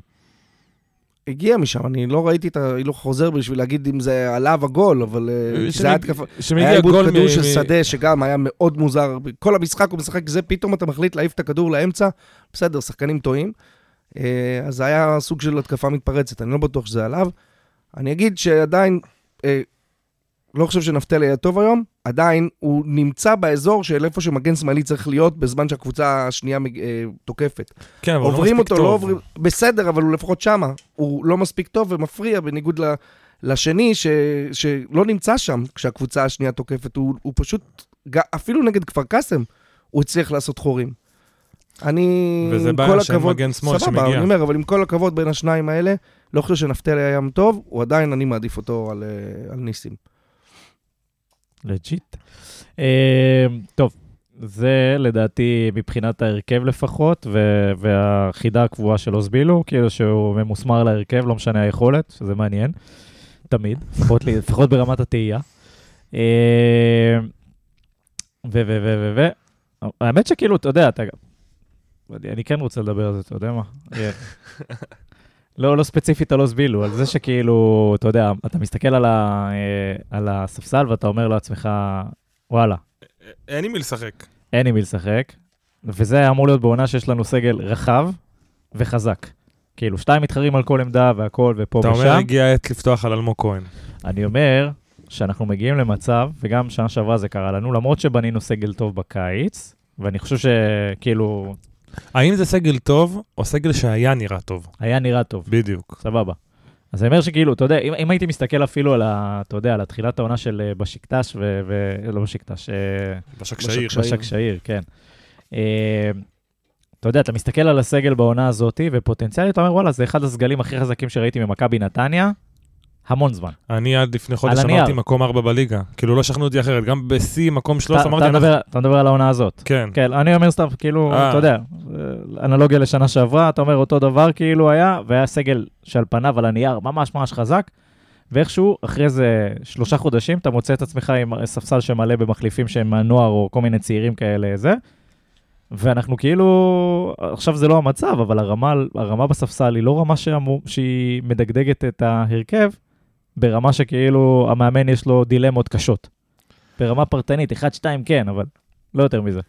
הגיע משם, אני לא ראיתי את ההילוך חוזר בשביל להגיד אם זה עליו הגול, אבל אה, זה היה התקפה. היה עיבוד כדור של שדה, שגם היה מאוד מוזר. כל המשחק הוא משחק זה, פתאום אתה מחליט להעיף את הכדור לאמצע, בסדר, שחקנים טועים. אה, אז זה היה סוג של התקפה מתפרצת, אני לא בטוח שזה עליו. אני אגיד שעדיין, אה, לא חושב שנפתלי היה טוב היום, עדיין הוא נמצא באזור של איפה שמגן שמאלי צריך להיות בזמן שהקבוצה השנייה מג- אה, תוקפת. כן, אבל הוא לא מספיק אותו, לא טוב. עוברים... בסדר, אבל הוא לפחות שמה. הוא לא מספיק טוב ומפריע, בניגוד ל... לשני, ש... שלא נמצא שם כשהקבוצה השנייה תוקפת. הוא, הוא פשוט, אפילו נגד כפר קאסם, הוא הצליח לעשות חורים. אני, וזה עם כל הכבוד, סבבה. אני אומר, אבל עם כל הכבוד בין השניים האלה, לא חושב שנפתלי היה טוב, הוא עדיין, אני מעדיף אותו על, אה, על ניסים. לג'יט. אה, טוב, זה לדעתי מבחינת ההרכב לפחות, ו- והחידה הקבועה של אוזבילו, כאילו שהוא ממוסמר להרכב, לא משנה היכולת, שזה מעניין, תמיד, לפחות, לי- לפחות ברמת התהייה. אה, ו... ו... ו... ו... ו... האמת שכאילו, אתה יודע, אתה... אני כן רוצה לדבר על זה, אתה יודע מה? (laughs) אה, לא, לא ספציפית על אוזבילו, על זה שכאילו, אתה יודע, אתה מסתכל על, ה, אה, על הספסל ואתה אומר לעצמך, וואלה, אין עם מי לשחק. אין עם מי לשחק, וזה אמור להיות בעונה שיש לנו סגל רחב וחזק. כאילו, שתיים מתחרים על כל עמדה והכל ופה אתה ושם. אומר, הגיע העת לפתוח על אלמוג כהן. אני אומר שאנחנו מגיעים למצב, וגם שנה שעברה זה קרה לנו, למרות שבנינו סגל טוב בקיץ, ואני חושב שכאילו, האם זה סגל טוב, או סגל שהיה נראה טוב? היה נראה טוב. בדיוק. סבבה. אז אני אומר שכאילו, אתה יודע, אם, אם הייתי מסתכל אפילו על ה... אתה יודע, על התחילת העונה של אה, בשקטש ו... ו לא בשקטש, אה, בשקשאיר. בשקשאיר. בשקשאיר, כן. אה, אתה יודע, אתה מסתכל על הסגל בעונה הזאת, ופוטנציאלית אתה אומר, וואלה, זה אחד הסגלים הכי חזקים שראיתי ממכבי נתניה, המון זמן. אני עד לפני חודש. אמרתי מקום ארבע בליגה. כאילו לא שכנעו אותי אחרת, גם בשיא, מקום 13, אתה, אמרתי, אתה. מדבר, על העונה הזאת. כן. כן, אני אומר סתם, כאילו, אה. אתה יודע, אנלוגיה לשנה שעברה, אתה אומר אותו דבר כאילו היה, והיה סגל שעל פניו, על הנייר, ממש ממש חזק, ואיכשהו, אחרי איזה שלושה חודשים, אתה מוצא את עצמך עם ספסל שמלא במחליפים שהם מהנוער, או כל מיני צעירים כאלה, זה, ואנחנו כאילו, עכשיו זה לא המצב, אבל הרמה, הרמה בספסל היא לא רמה שהיא מדגדגת את ההרכב, ברמה שכאילו המאמן יש לו דילמות קשות. ברמה פרטנית, 1-2 כן, אבל לא יותר מזה.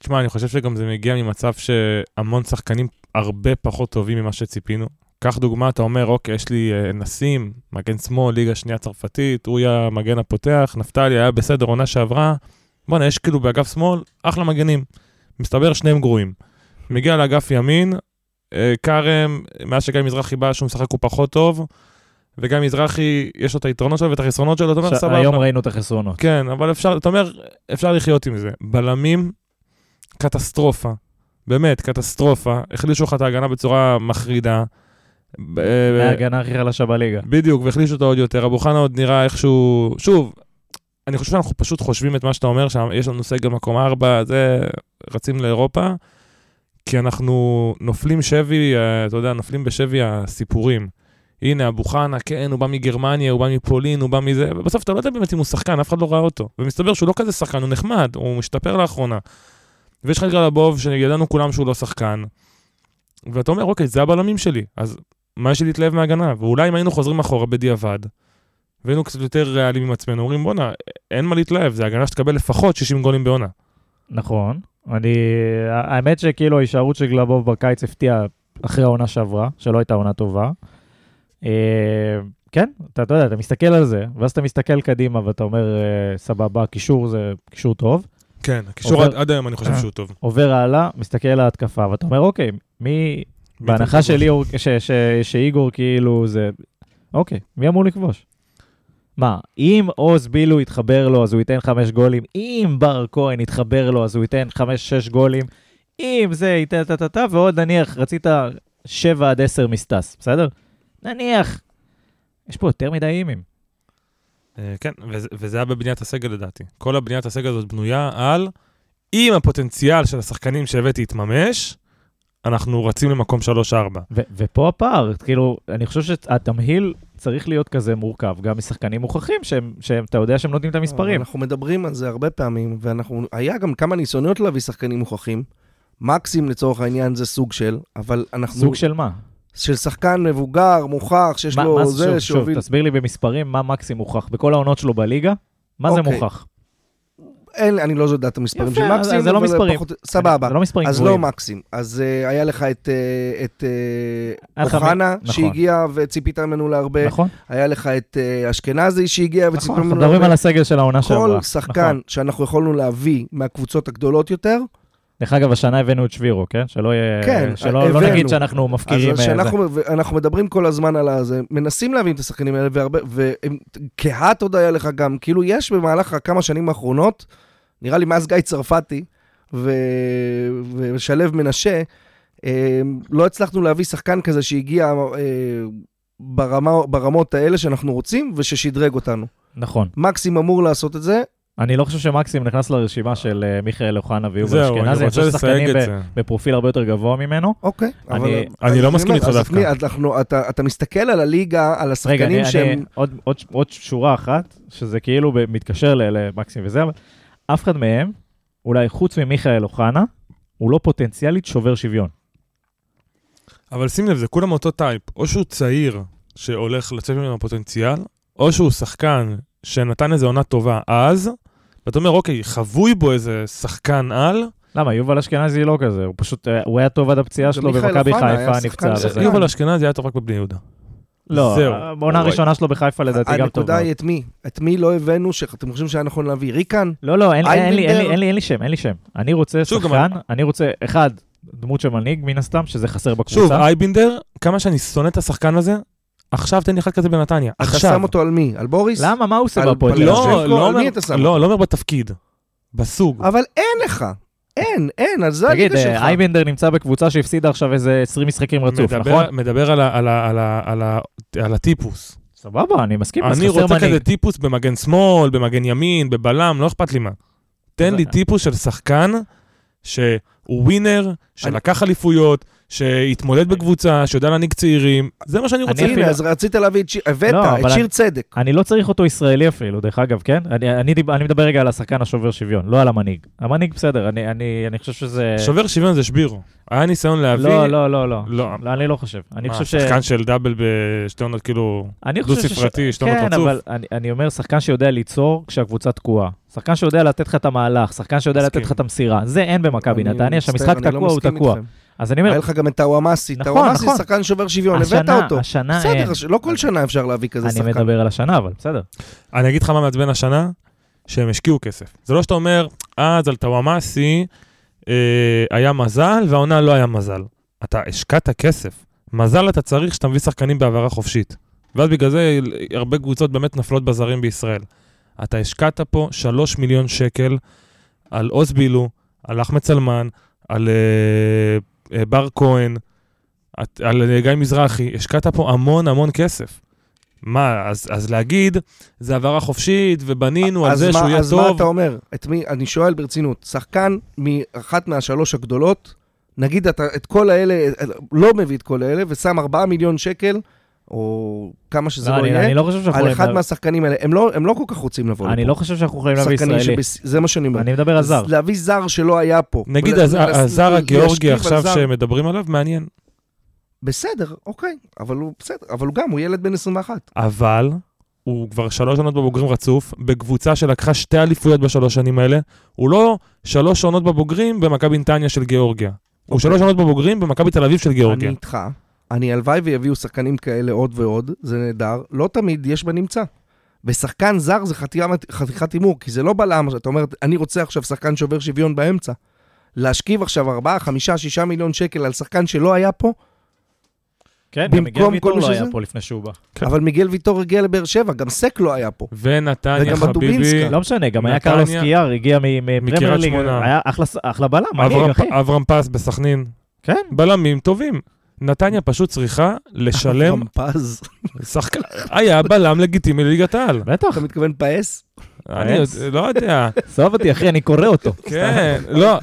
תשמע, אני חושב שגם זה מגיע ממצב שהמון שחקנים הרבה פחות טובים ממה שציפינו. קח דוגמה, אתה אומר, אוקיי, יש לי אה, נסים, מגן שמאל, ליגה שנייה צרפתית, יהיה המגן הפותח, נפתלי היה בסדר עונה שעברה. בואנה, יש כאילו באגף שמאל, אחלה מגנים. מסתבר שניהם גרועים. מגיע לאגף ימין, אה, כרם, מאז שגיא מזרחי בא, שהוא משחק הוא פחות טוב, וגיא מזרחי, יש לו את היתרונות שלו ואת החסרונות שלו, אתה אומר, סבבה. היום ראינו את החסרונות. כן, אבל אפשר, אתה אומר, אפשר לחיות עם זה. בלמים, קטסטרופה. באמת, קטסטרופה. החלישו לך את ההגנה בצורה מחרידה. ההגנה הכי חלשה בליגה. בדיוק, והחלישו אותו עוד יותר. אבו חנה עוד נראה איכשהו... שוב, אני חושב שאנחנו פשוט חושבים את מה שאתה אומר, שיש לנו סגל מקום ארבע, זה... רצים לאירופה, כי אנחנו נופלים שבי, אה, אתה יודע, נופלים בשבי הסיפורים. הנה, אבו חנה, כן, הוא בא מגרמניה, הוא בא מפולין, הוא בא מזה, ובסוף אתה לא יודע באמת אם הוא שחקן, אף אחד לא ראה אותו. ומסתבר שהוא לא כזה שחקן, הוא נחמד, הוא משתפר לאחרונה. ויש לך את גלבוב, שידענו כולם שהוא לא שחקן. ואתה אומר, אוקיי, זה הבלמים שלי, אז מה יש לי להתלהב מהגנה? ואולי אם היינו חוזרים אחורה בדיעבד, והיינו קצת יותר ריאליים עם עצמנו, אומרים, בואנה, אין מה להתלהב, זה הגנה שתקבל לפחות 60 גולים בעונה. נכון. אני... האמת שכאילו ההישארות של גלבוב בקיץ הפתיעה אחרי העונה שעברה, שלא הייתה עונה טובה. אה, כן, אתה, אתה יודע, אתה מסתכל על זה, ואז אתה מסתכל קדימה ואתה אומר, אה, סבבה, קישור זה קישור טוב. כן, הקישור עד, עד היום אני חושב שהוא טוב. עובר הלאה, מסתכל על ההתקפה, ואתה אומר, אוקיי, מי... בהנחה של ליאור, ש- ש- שאיגור כאילו זה... אוקיי, מי אמור לכבוש? מה, אם עוז בילו יתחבר לו אז הוא ייתן חמש גולים, אם בר כהן יתחבר לו אז הוא ייתן חמש-שש גולים, אם זה ייתן טה-טה-טה, ועוד נניח רצית שבע עד עשר מסטס, בסדר? נניח. יש פה יותר מדי אימים. אה, כן, וזה, היה בבניית הסגל לדעתי. כל הבניית הסגל הזאת בנויה על, אם הפוטנציאל של השחקנים שהבאתי יתממש, אנחנו רצים למקום 3-4. ו- ופה הפער, כאילו, אני חושב שהתמהיל צריך להיות כזה מורכב, גם משחקנים מוכחים, שהם, שהם, אתה יודע שהם נותנים את המספרים. אנחנו מדברים על זה הרבה פעמים, ואנחנו, היה גם כמה ניסיונות להביא שחקנים מוכחים. מקסים לצורך העניין זה סוג של, אבל אנחנו... סוג של מה? של שחקן מבוגר, מוכח, שיש מה, לו מה זה שוב, שהוביל... שוב, תסביר לי במספרים מה מקסים מוכח. בכל העונות שלו בליגה, מה זה אוקיי. מוכח? אין, אני לא יודע את המספרים יפה, של אז- מקסים. אז זה לא מספרים. פחות- סבבה. זה לא מספרים אז גבוהים. לא מקסים. אז uh, היה לך את, uh, את uh, אוחנה, נכון. שהגיע וציפית ממנו להרבה. נכון? היה לך את uh, אשכנזי שהגיע וציפית נכון, אנחנו ממנו מדברים להרבה. על הסגל של העונה שעברה. כל שחקן נכון. שאנחנו יכולנו להביא מהקבוצות הגדולות יותר, דרך אגב, השנה הבאנו את שבירו, כן? שלא יהיה... כן, שלא לא הבאנו. נגיד שאנחנו מפקירים... אז אה. שאנחנו אנחנו מדברים כל הזמן על הזה, מנסים להבין את השחקנים האלה, והרבה, וכהת עוד היה לך גם, כאילו יש במהלך הכמה שנים האחרונות, נראה לי מאז גיא צרפתי ו... ושלו מנשה, אה, לא הצלחנו להביא שחקן כזה שהגיע אה, ברמה, ברמות האלה שאנחנו רוצים, וששדרג אותנו. נכון. מקסים אמור לעשות את זה, אני לא חושב שמקסים נכנס לרשימה של אה, מיכאל אוחנה ויובל אשכנזי. אני אני רוצה חושב ששחקנים לסייג את ב- זה. בפרופיל הרבה יותר גבוה ממנו. אוקיי. אני- אבל- אני לא אז מסכים איתך אז דווקא. אנחנו, אתה, אתה מסתכל על הליגה, על רגע, השחקנים אני, שהם... אני, עוד, עוד, עוד שורה אחת, שזה כאילו מתקשר למקסים וזה, אבל אף אחד מהם, אולי חוץ ממיכאל אוחנה, הוא לא פוטנציאלית שובר שוויון. אבל שים לב, זה כולם אותו type. או שהוא צעיר שהולך לצאת ממנו פוטנציאל, או שהוא שחקן שנתן איזה עונה טובה אז, ואתה אומר, אוקיי, חבוי בו איזה שחקן על, למה? יובל אשכנזי לא כזה, הוא פשוט, אה, הוא היה טוב עד הפציעה שלו במכבי חיפה, נפצע. וזה. יובל אשכנזי היה טוב רק בבני יהודה. לא, זהו. בעונה. הראשונה שלו בחיפה לדעתי גם טוב. הנקודה. היא את מי? את מי לא הבאנו שאתם חושבים שהיה נכון להביא? ריקן? לא, לא, אין לי- אין לי- אין לי- איינבינדר? אין לי- אין לי שם, אין לי שם. אני רוצה שוב, שחקן, אני רוצה, אחד, דמות של מנהיג, מן הסתם, שזה חסר שוב, בקבוצה. אייבינדר, כמה שאני שונא את השחקן הזה, עכשיו תן לי אחד כזה בנתניה. אתה עכשיו. שם אותו על מי? על בוריס? למה? מה הוא עושה על בהפועל? אביב? לא, על לא אומר- שם לא, לא אומר בתפקיד, בסוג. אבל אין לך. אין, אין, אז זה תגיד, הליגה אה, שלך. אייבנדר נמצא בקבוצה שהפסידה עכשיו איזה 20 משחקים רצוף, מדבר- נכון? מדבר על ה- על ה- על ה- על ה- על הטיפוס. סבבה, אני מסכים, אני רוצה כזה מנהיג. טיפוס במגן שמאל, במגן ימין, בבלם, לא אכפת לי מה. תן לי טיפוס של שחקן שהוא ווינר, שלקח אליפויות, שהתמודד בקבוצה, שיודע להנהיג צעירים, זה מה שאני רוצה. אני הנה, אז רצית להביא את שיר, הבאת לא, את שיר אני- צדק. אני לא צריך אותו ישראלי אפילו, דרך אגב, כן? אני, אני, דיב- אני מדבר רגע על השחקן השובר שוויון, לא על המנהיג. המנהיג בסדר, אני, אני, אני חושב שזה... שובר שוויון זה שבירו. היה ניסיון להביא... לא, לא, לא, לא. לא. לא, אני לא חושב. אני מה, חושב ש... שחקן של דאבל בשתי עונות, כאילו, אני חושב דו-ספרתי, שתי עונות כן, רצוף. אבל אני, אני אומר, שחקן שיודע ליצור כשהקבוצה תקועה. שחקן שיודע לתת לך את המהלך, שחקן שיודע לתת מסכים. לך את המסירה. זה אין במכבי אני נתניה, שהמשחק אני לא תקוע, הוא תקוע. אז אני אומר, היה לך גם את טאוואמאסי. נכון, טאוואמאסי נכון. שחקן שובר שוויון, הבאת השנה, אותו. השנה אין. בסדר, לא כל שנה אפשר להביא כזה אני שחקן. מדבר על השנה, אבל בסדר. אני אגיד לך מה מעצבן השנה, שהם השקיעו כסף. זה לא שאתה אומר, אז על טוואמאסי אה, היה מזל, והעונה לא היה מזל. אתה השקעת כסף. מזל אתה צריך שאתה מביא שחקנים בהעברה חופשית. ואז בגלל זה הרבה קבוצות באמת נופלות בזרים בישראל. אתה השקעת פה 3 מיליון שקל על עוז בילו, על אחמד סלמן, על אה, אה, בר כהן, את- על אה, גיא מזרחי. השקעת פה המון המון כסף. מה, אז, אז להגיד, זה העברה חופשית, ובנינו על אז זה מה- שהוא יהיה אז מה טוב. אתה אומר? את מי, אני שואל ברצינות, שחקן מאחת מהשלוש הגדולות, נגיד אתה את כל האלה, לא מביא את כל האלה, ושם 4 מיליון שקל, או כמה שזה לא, לא אני, יהיה, אני לא חושב שאנחנו על. אחד להביא- מהשחקנים האלה. הם לא, הם לא כל כך רוצים לבוא אני לא חושב שאנחנו יכולים להביא ישראלי. שבס- זה מה שאני אומר. אני מדבר על זר. להביא זר שלא היה פה. נגיד ול- הז- לס- הזר להשכיב הגיאורגי על עכשיו זר. שמדברים עליו, מעניין. בסדר, אוקיי, אבל הוא בסדר, אבל הוא גם, הוא ילד בן 21. אבל הוא כבר שלוש עונות בבוגרים רצוף, בקבוצה שלקחה שתי אליפויות בשלוש שנים האלה. הוא לא שלוש עונות בבוגרים במכבי נתניה של גיאורגיה. הוא אוקיי. שלוש עונות בבוגרים במכבי תל אביב של אני גיאורגיה. איתך. אני הלוואי ויביאו שחקנים כאלה עוד ועוד, זה נהדר. לא תמיד יש בנמצא. ושחקן זר זה חתיכת- הימור, כי זה לא בלם, אתה אומר, אני רוצה עכשיו שחקן שובר שוויון באמצע. להשכיב עכשיו 4, 5, 6 מיליון שקל על שחקן שלא היה פה, כן, גם מיגל ויטור לא שזה? היה פה לפני שהוא בא. כן. אבל מיגל ויטור הגיע לבאר שבע, גם סק לא היה פה. ונתניה וגם חביבי, בדובינסקה. לא משנה, גם היה קרלוס קיאר, הגיע מ- מפרמייר מקריית ליג, שמונה. היה אחלה בלם. אברהם פס בסכנין, כן. בלמים טובים. נתניה פשוט צריכה לשלם (laughs) פז. שחקן, היה בלם לגיטימי לליגת העל. בטח, אתה מתכוון פאס? אני לא יודע, עזוב אותי, אחי, אני קורא אותו. (laughs) כן, לא,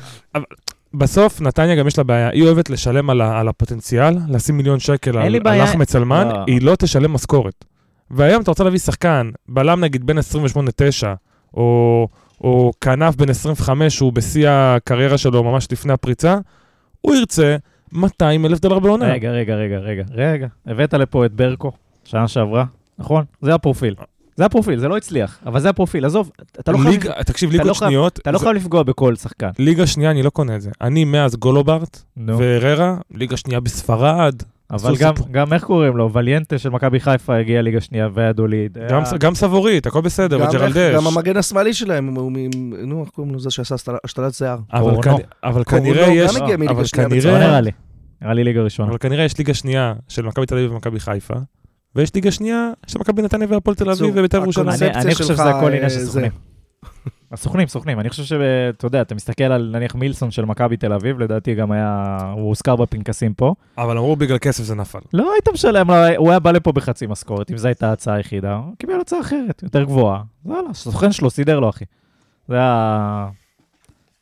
בסוף, נתניה גם יש לה בעיה, היא אוהבת לשלם על, ה- על הפוטנציאל, לשים מיליון שקל על, על. אחמד סלמן, לא. היא לא תשלם משכורת. והיום אתה רוצה להביא שחקן, בלם נגיד בין 28-9, או, או כנף בן 25, שהוא בשיא הקריירה שלו ממש לפני הפריצה, הוא ירצה 200 אלף דולר בעונה. רגע, רגע, רגע, רגע, רגע. הבאת לפה את ברקו, שנה שעברה, נכון? זה הפרופיל. זה הפרופיל, זה לא הצליח, אבל זה הפרופיל. עזוב, אתה לא חייב... תקשיב, ליגות לא שניות, אתה לא חייב לפגוע בכל שחקן. ליגה שנייה, אני לא קונה את זה. אני מאז גולוברט נו. והררה, ליגה שנייה בספרד. אבל גם, סיפור. גם איך קוראים לו? וליאנטה של מכבי חיפה הגיע ליגה שנייה והדוליד. גם, היה- גם סבורית, הכל בסדר, גם וג'רלדש. גם המגן השמאלי שלהם, הוא מ... נו, איך קוראים לו? זה שעשה השתלת שיער. אבל. כנ... אבל כנראה גם יש... הגיע מליגה אבל שנייה לא כנראה... נראה לי. נראה לי ליגה ראשונה. אבל כנראה יש ליגה שנייה של מכבי תל אביב ומכבי חיפה, ויש ליגה שנייה של מכבי נתניה והפועל תל אביב ובית"ר ירושלים. אני, חושב שזה הכל עניין אה, של זה. סוכנים. (laughs) הסוכנים, סוכנים. אני חושב שאתה יודע, אתה מסתכל על נניח מילסון של מכבי תל אביב, לדעתי גם היה, הוא הוזכר בפנקסים פה. אבל אמרו בגלל כסף זה נפל. לא היית משלם, לו, הוא היה בא לפה בחצי משכורת, אם זו הייתה ההצעה היחידה, הוא קיבל הצעה אחרת, יותר גבוהה. יאללה, הסוכן שלו סידר לו, אחי. זה היה...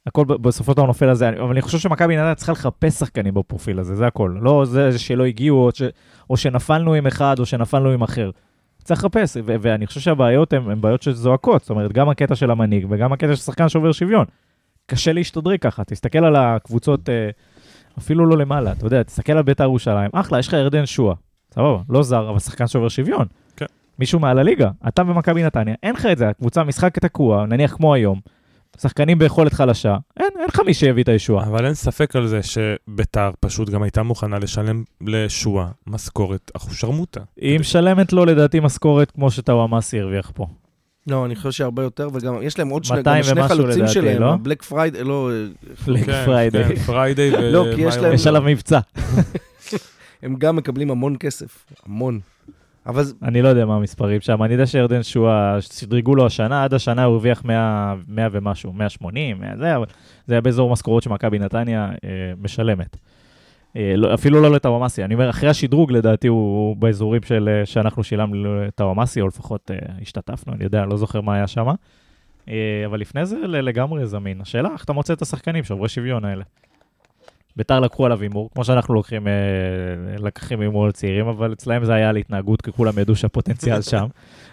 הכל בסופו של דבר נופל על זה, אבל אני חושב שמכבי נתניה צריכה לחפש שחקנים בפרופיל הזה, זה הכל. לא זה שלא הגיעו, או, ש... או שנפלנו עם אחד, או שנפלנו עם אחר. צריך לחפש, ו- ואני חושב שהבעיות הן בעיות שזועקות, זאת אומרת, גם הקטע של המנהיג וגם הקטע של שחקן שובר שוויון. קשה להשתדרג ככה, תסתכל על הקבוצות, אה, אפילו לא למעלה, אתה יודע, תסתכל על בית"ר ירושלים, אחלה, יש לך ירדן שואה, סבבה, לא זר, אבל שחקן שובר שוויון. כן. מישהו מעל הליגה, אתה במכבי נתניה, אין לך את זה, הקבוצה משחק תקוע, נניח כמו היום, שחקנים ביכולת חלשה, אין, אין לך מי שיביא את הישועה. אבל אין ספק על זה שביתר פשוט גם הייתה מוכנה לשלם לשוע משכורת אחושרמוטה. היא משלמת לו לדעתי משכורת כמו שטוואמאסי הרוויח פה. לא, אני חושב שהרבה יותר, וגם יש להם עוד שני, 200 גם שני ומשהו חלוצים לדעתי, שלהם, לא? Black Friday, לא, Black כן, Friday. כן, Friday (laughs) ו... לא, כי יש להם- יש עליו מבצע. (laughs) הם גם מקבלים המון כסף, המון. אבל אני לא יודע מה המספרים שם, אני יודע שירדן שואה, שדרגו לו השנה, עד השנה הוא הרוויח 100, 100 ומשהו, 180, 100 זה, זה היה באזור משכורות שמכבי נתניה אה, משלמת. אה, לא, אפילו לא לטוואמאסי, אני אומר, אחרי השדרוג לדעתי הוא, הוא באזורים של, אה, שאנחנו שילמנו לטוואמאסי, או לפחות אה, השתתפנו, אני יודע, לא זוכר מה היה שם. אה, אבל לפני זה לגמרי זמין. השאלה, איך אתה מוצא את השחקנים שוברי שוויון האלה? ביתר לקחו עליו הימור, כמו שאנחנו לוקחים, אה, לוקחים הימור על צעירים, אבל אצלהם זה היה על התנהגות, כי כולם ידעו שהפוטנציאל (laughs) שם.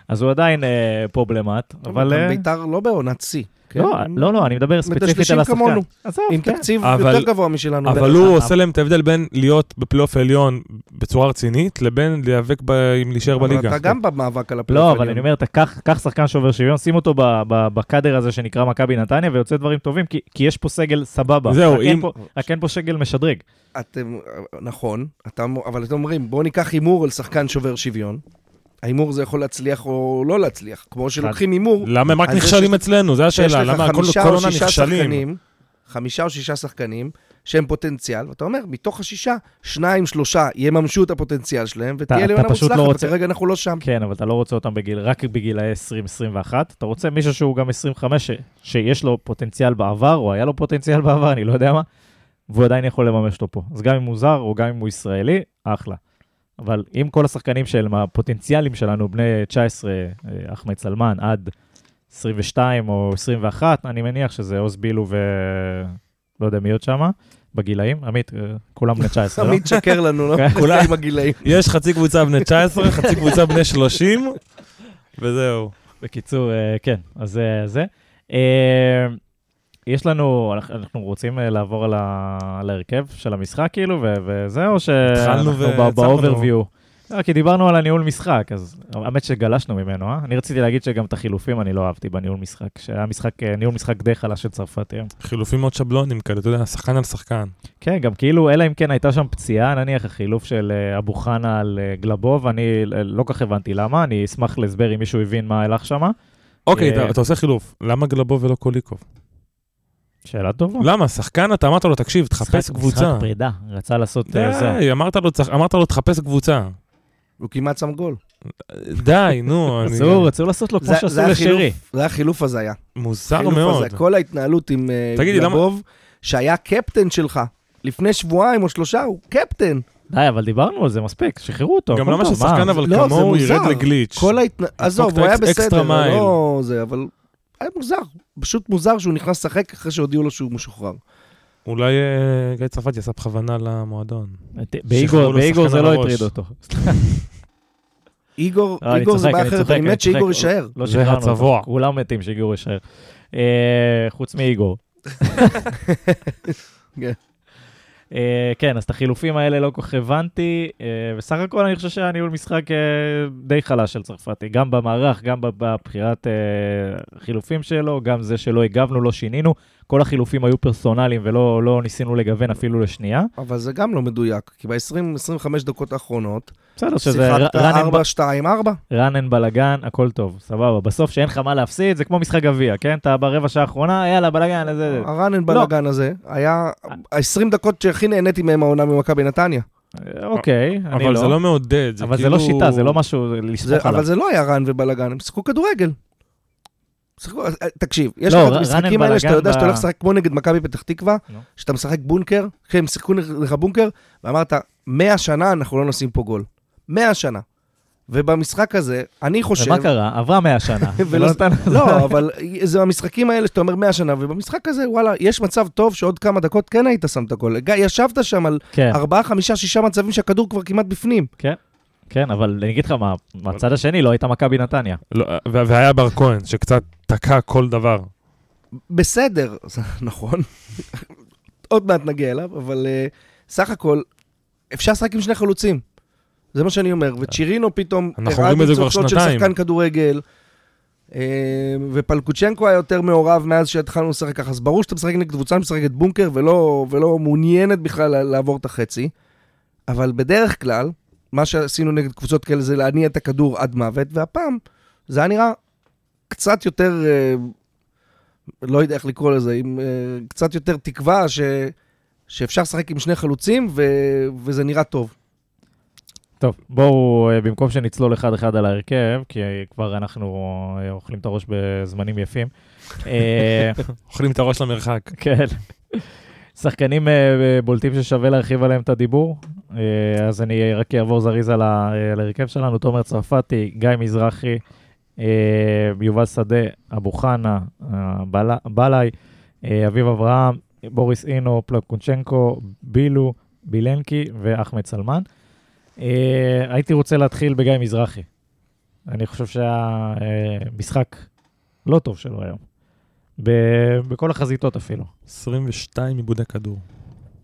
אז הוא עדיין אה, פרובלמטי, אבל... גם אה, ביתר לא בעונת שיא. כן? לא, לא, לא, אני מדבר ספציפית על השחקן. כמונו. עזוב, עם כן. תקציב אבל- יותר גבוה משלנו. אבל. הוא עושה להם את ההבדל בין להיות בפלייאוף העליון בצורה רצינית, לבין להיאבק ב... עם להישאר אבל בליגה. אתה גם במאבק על הפלייאוף לא, העליון. אבל אני אומר, אתה קח שחקן שובר שוויון, שים אותו ב- ב- בקאדר הזה שנקרא מכבי נתניה, ויוצא דברים טובים, כי- כי יש פה סגל סבבה. זהו, אם- פה- רק אין פה סגל משדרג. אתם, נכון, אתה, אבל אתם אומרים, בואו ניקח הימור על שחקן שובר שוויון. ההימור זה יכול להצליח או לא להצליח. כמו שלוקחים הימור, למה הם רק נכשלים לך- אצלנו? זו השאלה. למה כל עונה נכשלים? שחקנים, חמישה או שישה שחקנים שהם פוטנציאל, ואתה אומר, מתוך השישה, שניים, שלושה יממשו את הפוטנציאל שלהם, ותהיה פשוט לא מוצלחת, רוצה- וכרגע אנחנו לא שם. כן, אבל אתה לא רוצה אותם בגיל, רק בגילאי 20-21. אתה רוצה מישהו שהוא גם 25, ש- שיש לו פוטנציאל בעבר, או היה לו פוטנציאל בעבר, אני לא יודע מה, והוא עדיין יכול לממש אותו פה. אז גם אם הוא זר, או גם אם הוא ישראלי, אחלה. אבל אם כל השחקנים שהם הפוטנציאלים שלנו, בני 19, אה, אחמד סלמן, עד 22 או 21, אני מניח שזה עוז בילו ו... לא יודע מי עוד שמה, בגילאים. עמית, אה, כולם בני 19, לא? תמיד שקר לנו, לא? כן. כולם עם הגילאים. יש חצי קבוצה בני 19, חצי קבוצה בני 30, וזהו. בקיצור, אה, כן, אז זה זה. יש לנו, אנחנו- רוצים אה, לעבור על ההרכב של המשחק כאילו, ו- וזהו, או שאנחנו. באוברוויו. אה, כי דיברנו על הניהול משחק, אז האמת שגלשנו ממנו, אה? אני רציתי להגיד שגם את החילופים אני לא אהבתי בניהול משחק, שהיה משחק, אה, ניהול משחק די חלש של צרפת היום. חילופים מאוד שבלונים כאלה, אתה יודע, שחקן על שחקן. כן, גם כאילו, אלא אם כן הייתה שם פציעה, נניח החילוף של אה, אבו חנה על אה, גלבוב, אני אה, לא כך הבנתי למה, אני אשמח להסבר אם מישהו הבין מה הלך שם. אוקיי, אה, אתה עושה חילוף. למה גלבוב ולא קוליקוב? שאלה טובה. למה? שחקן, אתה אמרת לו, תקשיב, תחפש קבוצה. משחק פרידה, רצה לעשות אה, זה. די, אמרת לו, צריך- אמרת לו, תחפש קבוצה. הוא כמעט שם גול. די, נו, (laughs) אני... אסור, רצו לעשות לו כמו שעשו זה לשרי. זה החילוף הזיה. מוזר מאוד. הזה, כל ההתנהלות עם אה, גלבוב, שהיה קפטן שלך, לפני שבועיים או שלושה, הוא קפטן. די, אבל דיברנו על זה מספיק, שחררו אותו. גם למה ששחקן? אבל לא, כמוהו. ירד לגליץ'. כל ההתנ... עזוב, הוא היה בסדר. לא זה, אבל היה מוזר. פשוט מוזר שהוא נכנס לשחק אחרי שהודיעו לו שהוא משוחרר. אולי אה, גיא צרפתי עשה בכוונה למועדון. באיגור זה לא. הטריד אותו. איגור, אני איגור זה בעיה אחרת, אני מת שאיגור. יישאר. לא זה. הצבוע. כולם מתים שאיגור יישאר. אה, חוץ מאיגור. (laughs) אה, כן, אז את החילופים האלה לא כל כך הבנתי. אה, בסך הכל אני חושב שהיה ניהול משחק אה, די חלש של צרפתי, גם במערך, גם בבחירת אה, החילופים שלו, גם זה שלא הגבנו, לא שינינו. כל החילופים היו פרסונליים ולא לא ניסינו לגוון אפילו לשנייה. אבל זה גם לא מדויק, כי ב-20-25 דקות האחרונות, בסדר, שזה שיחקת run and 4-2-4. run and בלאגן, הכל טוב, סבבה. בסוף שאין לך מה להפסיד, זה כמו משחק גביע, כן? אתה ברבע שעה האחרונה, יאללה, בלאגן, איזה... הרן בלאגן הזה היה ה-20 דקות שהכי נהניתי מהם העונה ממכבי נתניה. אוקיי, אני אבל זה לא מעודד, זה אבל זה כאילו... לא שיטה, זה לא משהו זה, לסמוך אבל עליו. זה לא היה רן ובלאגן, הם שיחקו כדורגל. שיחקו, אה, תקשיב, יש לא, לך את המשחקים האלה שאתה יודע שאתה הולך לשחק כמו נגד מכבי פתח תקווה. שאתה משחק בונקר, כן, הם שיחקו לך בונקר, ואמרת, 100 שנה אנחנו לא נשים פה גול. 100 שנה. ובמשחק הזה, אני חושב... ומה קרה? עברה 100 שנה. (laughs) ולא- נתן... לא, אבל זה המשחקים האלה שאתה אומר 100 שנה, ובמשחק הזה, וואלה, יש מצב טוב שעוד כמה דקות כן היית שם את הגול. גיא, ישבת שם על כן, 4, 5, 6 מצבים שהכדור כבר כמעט בפנים. כן, אבל אני אגיד לך מה, מהצד השני לא הייתה מכבי נתניה. לא, והיה בר כהן, שקצת תקע כל דבר. בסדר, נכון. עוד מעט נגיע אליו, אבל uh, סך הכל, אפשר לשחק עם שני חלוצים. זה מה שאני אומר. וצ'ירינו פתאום, אנחנו אומרים את זה כבר ניצוצות של שנתיים. שחקן כדורגל, uh, ופלקוצ'נקו היה יותר מעורב מאז שהתחלנו לשחק ככה. אז ברור שאתה משחק נגד קבוצה שמשחקת בונקר ולא, ולא מעוניינת בכלל לעבור את החצי. אבל בדרך כלל, מה שעשינו נגד קבוצות כאלה זה להניע את הכדור עד מוות, והפעם זה היה נראה קצת יותר, אה, לא יודע איך לקרוא לזה, עם אה, קצת יותר תקווה ש, שאפשר לשחק עם שני חלוצים ו, וזה נראה טוב. טוב, בואו, אה, במקום שנצלול אחד-אחד על ההרכב, כי כבר אנחנו אוכלים את הראש בזמנים יפים. (laughs) אוכלים את הראש למרחק. כן. שחקנים בולטים ששווה להרחיב עליהם את הדיבור. אז אני רק אעבור זריז על ההרכב שלנו. תומר צרפתי, גיא מזרחי, יובל שדה, אבו חנה, אה, בל- בלאי, אה, אביב אברהם, בוריס אינו, פלקונצ'נקו, בילו, בילנקי ואחמד סלמן. אה, הייתי רוצה להתחיל בגיא מזרחי. אני חושב שהיה אה, משחק לא טוב שלו היום. בכל החזיתות אפילו. 22 עיבודי כדור.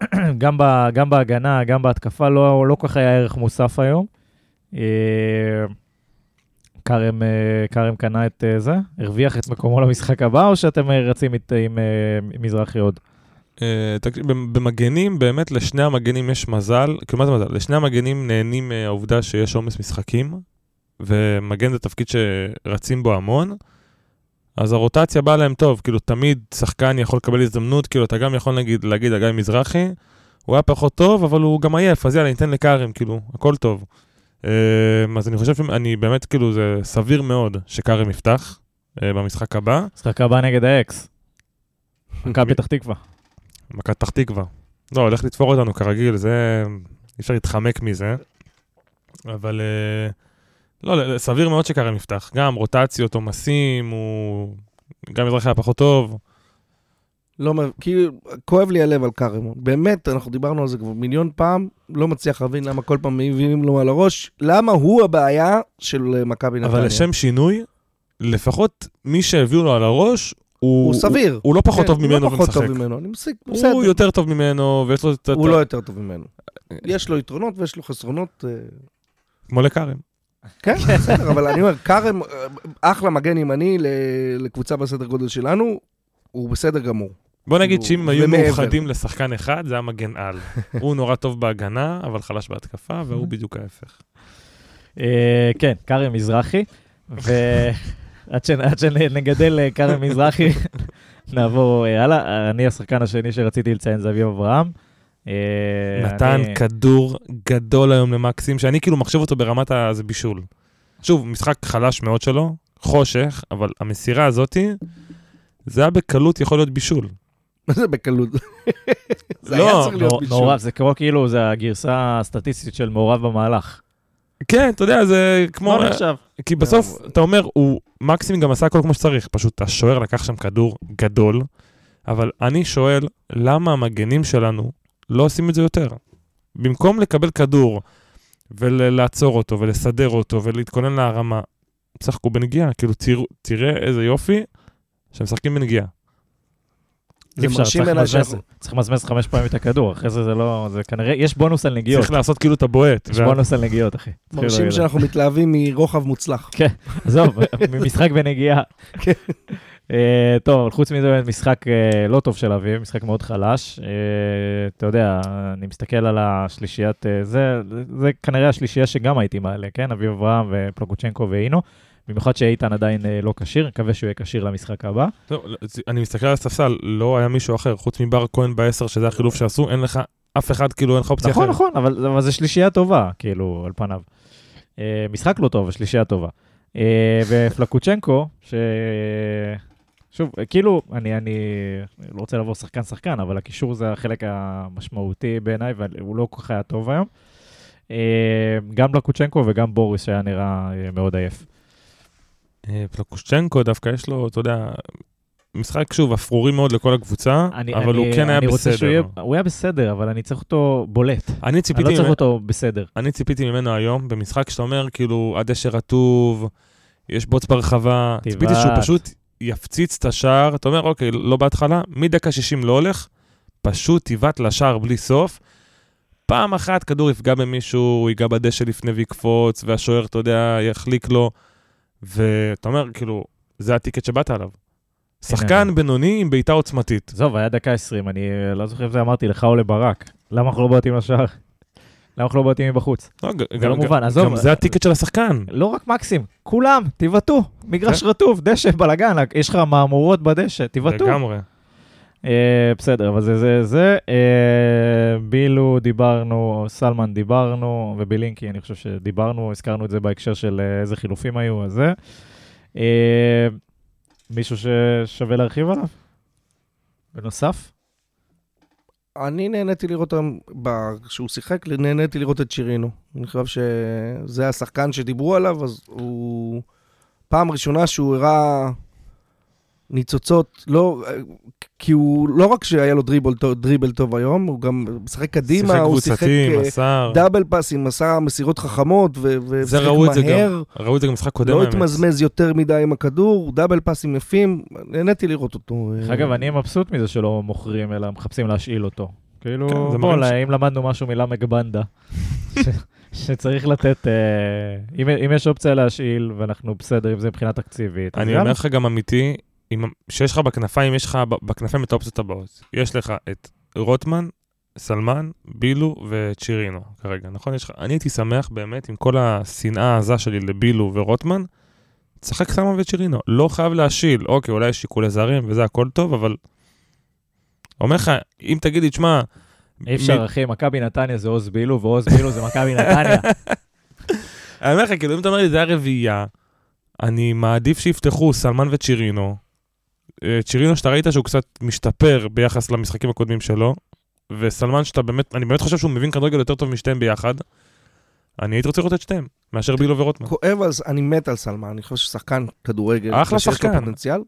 (clears throat) גם, ב, גם בהגנה, גם בהתקפה, לא, לא כל כך היה ערך מוסף היום. אה, כרם, קנה את אה, זה? הרוויח את מקומו למשחק הבא, או שאתם אה, רצים עם אה, מזרחי עוד? במגנים, באמת לשני המגנים יש מזל, כאילו מה זה מזל? לשני המגנים נהנים מהעובדה שיש עומס משחקים, ומגן זה תפקיד שרצים בו המון, אז הרוטציה באה להם טוב, כאילו תמיד שחקן יכול לקבל הזדמנות, כאילו אתה גם יכול נגיד להגיד הגיא מזרחי, הוא היה פחות טוב, אבל הוא גם עייף, אז יאללה, ניתן לכרם, כאילו, הכל טוב. אה, אז אני חושב שאני באמת, כאילו, זה סביר מאוד שכרם יפתח אה, במשחק הבא. משחק הבא נגד האקס. מכבי פתח תקווה. מכת פתח תקווה. לא, הולך לתפור אותנו כרגיל, זה... אי אפשר להתחמק מזה. אבל... אה, לא, סביר מאוד שכרם יפתח. גם רוטציות, עומסים, הוא... גם מזרחי היה פחות טוב. לא, כאילו, כואב לי הלב על קרמון. באמת, אנחנו דיברנו על זה כבר מיליון פעם, לא מצליח להבין למה כל פעם מביאים לו על הראש, למה הוא הבעיה של אה, מכבי נתניה. אבל לשם שינוי, לפחות מי שהביאו לו על הראש, הוא... הוא סביר. הוא, הוא לא פחות כן, טוב ממנו הוא לא פחות ומשחק. טוב ממנו, אני מסיק, בסדר. הוא יותר טוב ממנו, ויש לו... הוא לא יותר טוב ממנו. יש לו יתרונות ויש לו חסרונות. אה, כמו לכרם. כן, בסדר, אבל אני אומר, כרם, אה, אחלה מגן ימני לקבוצה בסדר גודל שלנו, הוא בסדר גמור. בוא נגיד כאילו, שאם הם היו. מאוחדים לשחקן אחד, זה היה מגן על. (laughs) הוא נורא טוב בהגנה, אבל חלש בהתקפה, והוא בדיוק ההפך. אה, כן, כרם מזרחי. ועד (laughs) שנגדל אה, כרם מזרחי, (laughs) נעבור אה, הלאה. אני השחקן השני שרציתי לציין זה אביב אברהם. אה, נתן כדור גדול היום למקסים, שאני כאילו מחשב אותו ברמת ה... זה בישול. שוב, משחק חלש מאוד שלו, חושך, אבל המסירה הזאתי, זה היה בקלות יכול להיות בישול. מה זה בקלות? (laughs) זה לא, היה צריך להיות בישול. מעורב, זה כמו כאילו, זה הגרסה הסטטיסטית של מעורב במהלך. כן, אתה יודע, זה כמו... לא נחשב. כי בסוף, אתה אומר, הוא מקסים גם עשה הכל כמו שצריך, פשוט השוער לקח שם כדור גדול, אבל אני שואל, למה המגנים שלנו לא עושים את זה יותר? במקום לקבל כדור ולעצור אותו ולסדר אותו ולהתכונן להרמה, תשחקו בנגיעה, כאילו תראו, תראה איזה יופי שהם משחקים בנגיעה. זה אי אפשר, מרשים צריך בעיניי למזמז- שאנחנו... צריך למזמז חמש פעמים את הכדור, אחרי זה זה לא, זה כנראה, יש בונוס על נגיעות. צריך לעשות כאילו את הבועט. יש בונוס על נגיעות, אחי. מרשים. שאנחנו מתלהבים מרוחב מוצלח. (laughs) עזוב, ממשחק בנגיעה. כן. אה, טוב, אבל חוץ מזה, באמת משחק אה, לא טוב של אביב, משחק מאוד חלש. אה, אתה יודע, אני מסתכל על השלישיית, זה זה כנראה השלישייה שגם הייתי מעלה, כן? אביב אברהם ופלוקוצ'נקו ואינו. במיוחד שאיתן עדיין אה, לא כשיר, מקווה שהוא יהיה כשיר למשחק הבא. טוב, לא, זה- אני מסתכל על הספסל, לא היה מישהו אחר, חוץ מבר כהן בעשר, שזה החילוף שעשו, אין לך אף אחד, כאילו אין לך אופציה נכון, אחרת. נכון, אבל אבל זו שלישייה טובה, כאילו, על פניו. אה, משחק לא טוב, שלישייה טובה. אה, ופלקוצ'נקו, ש... שוב, כאילו, אני, אני לא רוצה לבוא שחקן-שחקן, אבל הקישור זה החלק המשמעותי בעיניי, והוא לא כל כך היה טוב היום. גם פלקוצ'נקו וגם בוריס, שהיה נראה אה, מאוד עייף. אה, פלקושצ'נקו דווקא יש לו, אתה יודע, משחק שוב אפרורי מאוד לכל הקבוצה, אני, אבל אני, הוא כן היה אני שהוא בסדר. יהיה, הוא היה בסדר, אבל אני צריך אותו בולט. אני אני לא ציפיתי צריך ממנו- אותו בסדר. אני ציפיתי ממנו היום, במשחק שאתה אומר, כאילו, הדשא רטוב, יש בוץ ברחבה. ציפיתי שהוא פשוט יפציץ את השער, אתה אומר, אוקיי, לא בהתחלה, מדקה 60 לא הולך, פשוט תבעט לשער בלי סוף. פעם אחת כדור יפגע במישהו, הוא ייגע בדשא לפני ויקפוץ, והשוער, אתה יודע, יחליק לו, ואתה אומר, כאילו, זה הטיקט שבאת עליו. שחקן בינוני עם בעיטה עוצמתית. עזוב, היה דקה 20, אני לא זוכר אם זה אמרתי לך או לברק. למה אנחנו לא בועטים לשער? למה אנחנו לא בועטים מבחוץ? לא, זה לא מובן, עזוב. גם זה הטיקט של השחקן. לא רק מקסים, כולם, תבעטו. מגרש. רטוב, דשא, בלאגן, יש לך מהמורות בדשא, תבעטו. לגמרי. אה, בסדר, אבל זה זה זה. אה, בילו דיברנו, סלמן דיברנו, ובילינקי, אני חושב שדיברנו, הזכרנו את זה בהקשר של אה, איזה חילופים היו, אז זה. אה, מישהו ששווה להרחיב עליו? בנוסף? אני נהניתי לראות אותם, ב- כשהוא שיחק, נהניתי לראות את שירינו. אני חושב שזה השחקן שדיברו עליו, אז הוא... פעם ראשונה שהוא הראה ניצוצות, לא... כי הוא, לא רק שהיה לו דריבל טוב, דריבל טוב היום, הוא גם משחק קדימה, שיחק הוא שיחק קבוצתי, אה, מסר. דאבל פאסים, עשה מסירות חכמות, ו- זה ושיחק את זה מהר. גם. ראו את זה גם במשחק קודם, לא האמת. התמזמז יותר מדי עם הכדור, דאבל פאסים יפים, נהניתי לראות אותו. אה, אגב, אני מבסוט מזה שלא מוכרים, אלא מחפשים להשאיל אותו. כאילו, כן, בוא, ש- אם למדנו משהו מלמק בנדה, (laughs) ש- שצריך לתת, אה, אם אם יש אופציה להשאיל, ואנחנו בסדר עם זה מבחינה תקציבית, אני. אומר לך גם אמיתי, שיש לך בכנפיים, יש לך בכנפיים את האופציות הבאות. יש לך את רוטמן, סלמן, בילו וצ'ירינו כרגע, נכון? יש לך, אני הייתי שמח באמת עם כל השנאה העזה שלי לבילו ורוטמן, תשחק סלמן וצ'ירינו. לא חייב להשיל, אוקיי, אולי יש שיקולי זרים וזה הכל טוב, אבל... אומר לך, אם תגיד לי, תשמע... אי אפשר, אחי, מכבי נתניה זה עוז בילו, ועוז בילו זה מכבי נתניה. (laughs) אני אומר לך, כאילו, אם אתה אומר לי, זה היה רביעייה, אני מעדיף שיפתחו סלמן וצ'ירינו. אה, צ'ירינו, שאתה ראית שהוא קצת משתפר ביחס למשחקים הקודמים שלו, וסלמן, שאתה באמת, אני באמת חושב שהוא מבין כדורגל יותר טוב משתיהם ביחד. אני הייתי רוצה לראות את שתיהם, מאשר בילו ורוטמן. כואב, אז אני מת על סלמן, אני חושב ששחקן כדורגל. אחלה שחקן. פוטנציאל.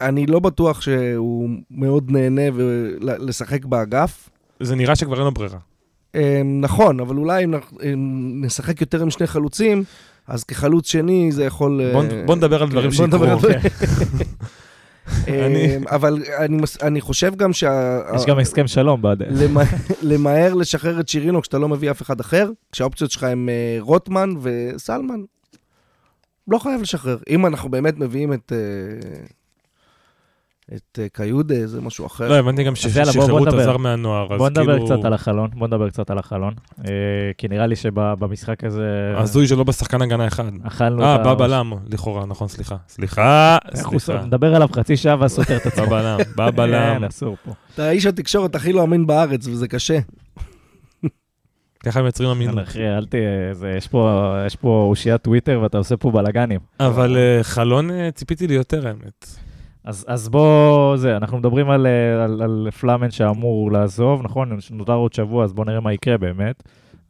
אני לא בטוח שהוא מאוד נהנה לשחק באגף. זה נראה שכבר אין לו ברירה. אה, נכון, אבל אולי אם נשחק יותר עם שני חלוצים, אז כחלוץ שני זה יכול... אה, בוא, בוא נדבר על דברים בוא נדבר שיקרו. (laughs) על דברים. אה, אני- אבל אני חושב גם שה... יש גם הסכם שלום בדרך. למ- למהר לשחרר את שירינו כשאתה לא מביא אף אחד אחר, כשהאופציות שלך הם אה, רוטמן וסלמן, לא חייב לשחרר. אם אנחנו באמת מביאים את... אה, את אה, קיודה, זה משהו אחר. לא, הבנתי גם ששחררו את. הזר מהנוער, אז בוא נדבר כאילו... קצת על החלון, בוא נדבר קצת על החלון. אה, כי נראה לי שבמשחק הזה... הזוי שלא בשחקן הגנה אחד. אכלנו אה, את בא ה- בלם, לכאורה, נכון, סליחה. סליחה, סליחה. נדבר עליו חצי שעה ואז סותר את בא עצמו. בלם, בא (laughs) בלם. אין, אסור פה. אתה איש התקשורת הכי לא אמין בארץ, וזה קשה. ככה הם מייצרים יאללה, אמינות. אחי, אל ת... זה- יש פה- אושיית טוויטר ואתה עושה פה בלאגנים. אבל אה, חלון אה, ציפיתי לי יותר, האמת. אז, אז בוא, זה, אנחנו מדברים על, אה, על, על פלאמן שאמור לעזוב, נכון? נותר עוד שבוע, אז בוא נראה מה יקרה באמת.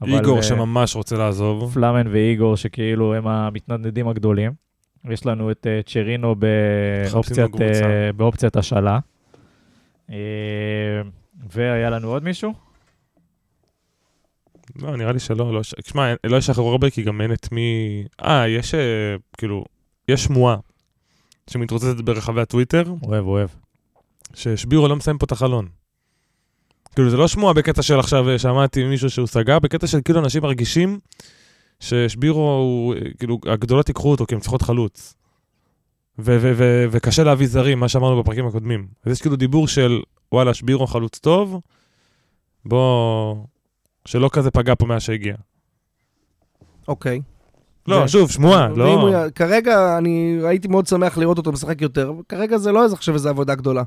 אבל, איגור אה, שממש רוצה לעזוב. פלאמן ואיגור שכאילו הם המתנדנדים הגדולים. יש לנו את אה, צ'רינו באופציית. אה, באופציית השאלה. אה, והיה לנו עוד מישהו? לא, נראה לי שלא, לא, ש- תשמע, לא ישחררו הרבה, כי גם אין את מי... אה, יש, כאילו, יש שמועה שמתרוצצת ברחבי הטוויטר, אוהב, אוהב. ששבירו לא מסיים פה את החלון. כאילו, זה לא שמועה בקטע של עכשיו אה, שמעתי ממישהו שהוא סגר, בקטע של כאילו אנשים מרגישים ששבירו הוא, אה, כאילו, הגדולות ייקחו אותו כי הם צריכות חלוץ. ו- ו- ו- וקשה להביא זרים, מה שאמרנו בפרקים הקודמים. אז יש כאילו דיבור של, וואלה, שבירו חלוץ טוב, בוא... שלא כזה פגע פה מאז שהגיע. אוקיי. לא, זה- שוב, שמועה, לא... הוא כרגע, אני הייתי מאוד שמח לראות אותו משחק יותר, כרגע זה לא איזה עכשיו איזו עבודה גדולה.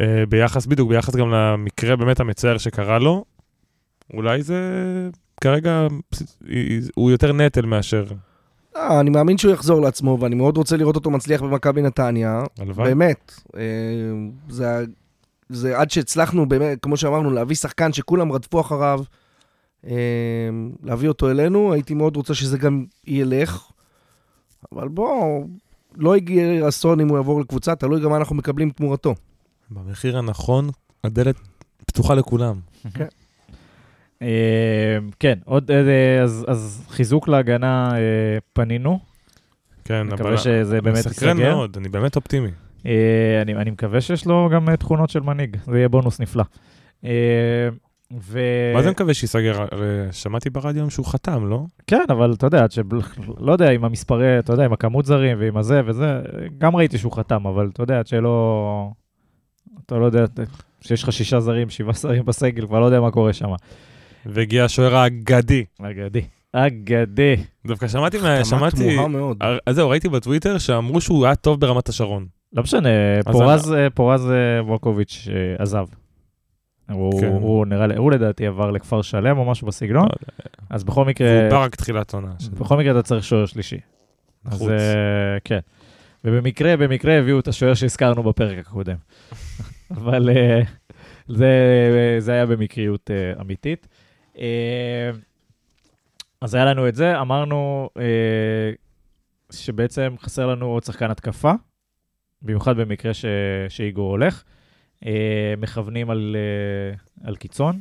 אה, ביחס, בדיוק, ביחס גם למקרה באמת המצער שקרה לו, אולי זה כרגע, הוא יותר נטל מאשר... אה, אני מאמין שהוא יחזור לעצמו, ואני מאוד רוצה לראות אותו מצליח במכבי נתניה. הלוואי. באמת. אה, זה, זה עד שהצלחנו, באמת, כמו שאמרנו, להביא שחקן שכולם רדפו אחריו, להביא אותו אלינו, הייתי מאוד רוצה שזה גם ילך. אבל בוא, לא הגיע אסון אם הוא יעבור לקבוצה, תלוי גם מה אנחנו מקבלים תמורתו. במחיר הנכון, הדלת פתוחה לכולם. אה, כן, עוד, אה, אז, אז חיזוק להגנה אה, פנינו. כן, אבל... מקווה שזה באמת מסקרן ייסגר. מאוד, אני באמת אופטימי. אה, אני, אני מקווה שיש לו גם תכונות של מנהיג, זה יהיה בונוס נפלא. אה, ו... מה זה מקווה שייסגר? שמעתי ברדיו היום שהוא חתם, לא? כן, אבל אתה יודע, עד של... לא יודע, עם המספרי, אתה יודע, עם הכמות זרים ועם הזה וזה, גם ראיתי שהוא חתם, אבל אתה יודע, עד שלא... אתה לא יודע, שיש לך שישה זרים, שבעה זרים בסגל, כבר לא יודע מה קורה שם. והגיע השוער האגדי. אגדי. אגדי. דווקא שמעתי, מה- שמעתי... תמוהה מאוד. אז זהו, ראיתי בטוויטר שאמרו שהוא היה טוב ברמת השרון. לא משנה, אז פורז, פורז אה, וולקוביץ' אה, עזב. הוא, כן. הוא נראה לי, הוא לדעתי עבר לכפר שלם או משהו בסגנון, לא אז בכל מקרה, והוא בא רק תחילת עונה. בכל מקרה אתה צריך שוער שלישי. אז. אה, כן. ובמקרה, במקרה הביאו את השוער שהזכרנו בפרק הקודם. (laughs) אבל אה, זה, זה היה במקריות אה, אמיתית. אז היה לנו את זה, אמרנו שבעצם חסר לנו עוד שחקן התקפה, במיוחד במקרה ש, שאיגור הולך. אה, מכוונים על, אה, על קיצון,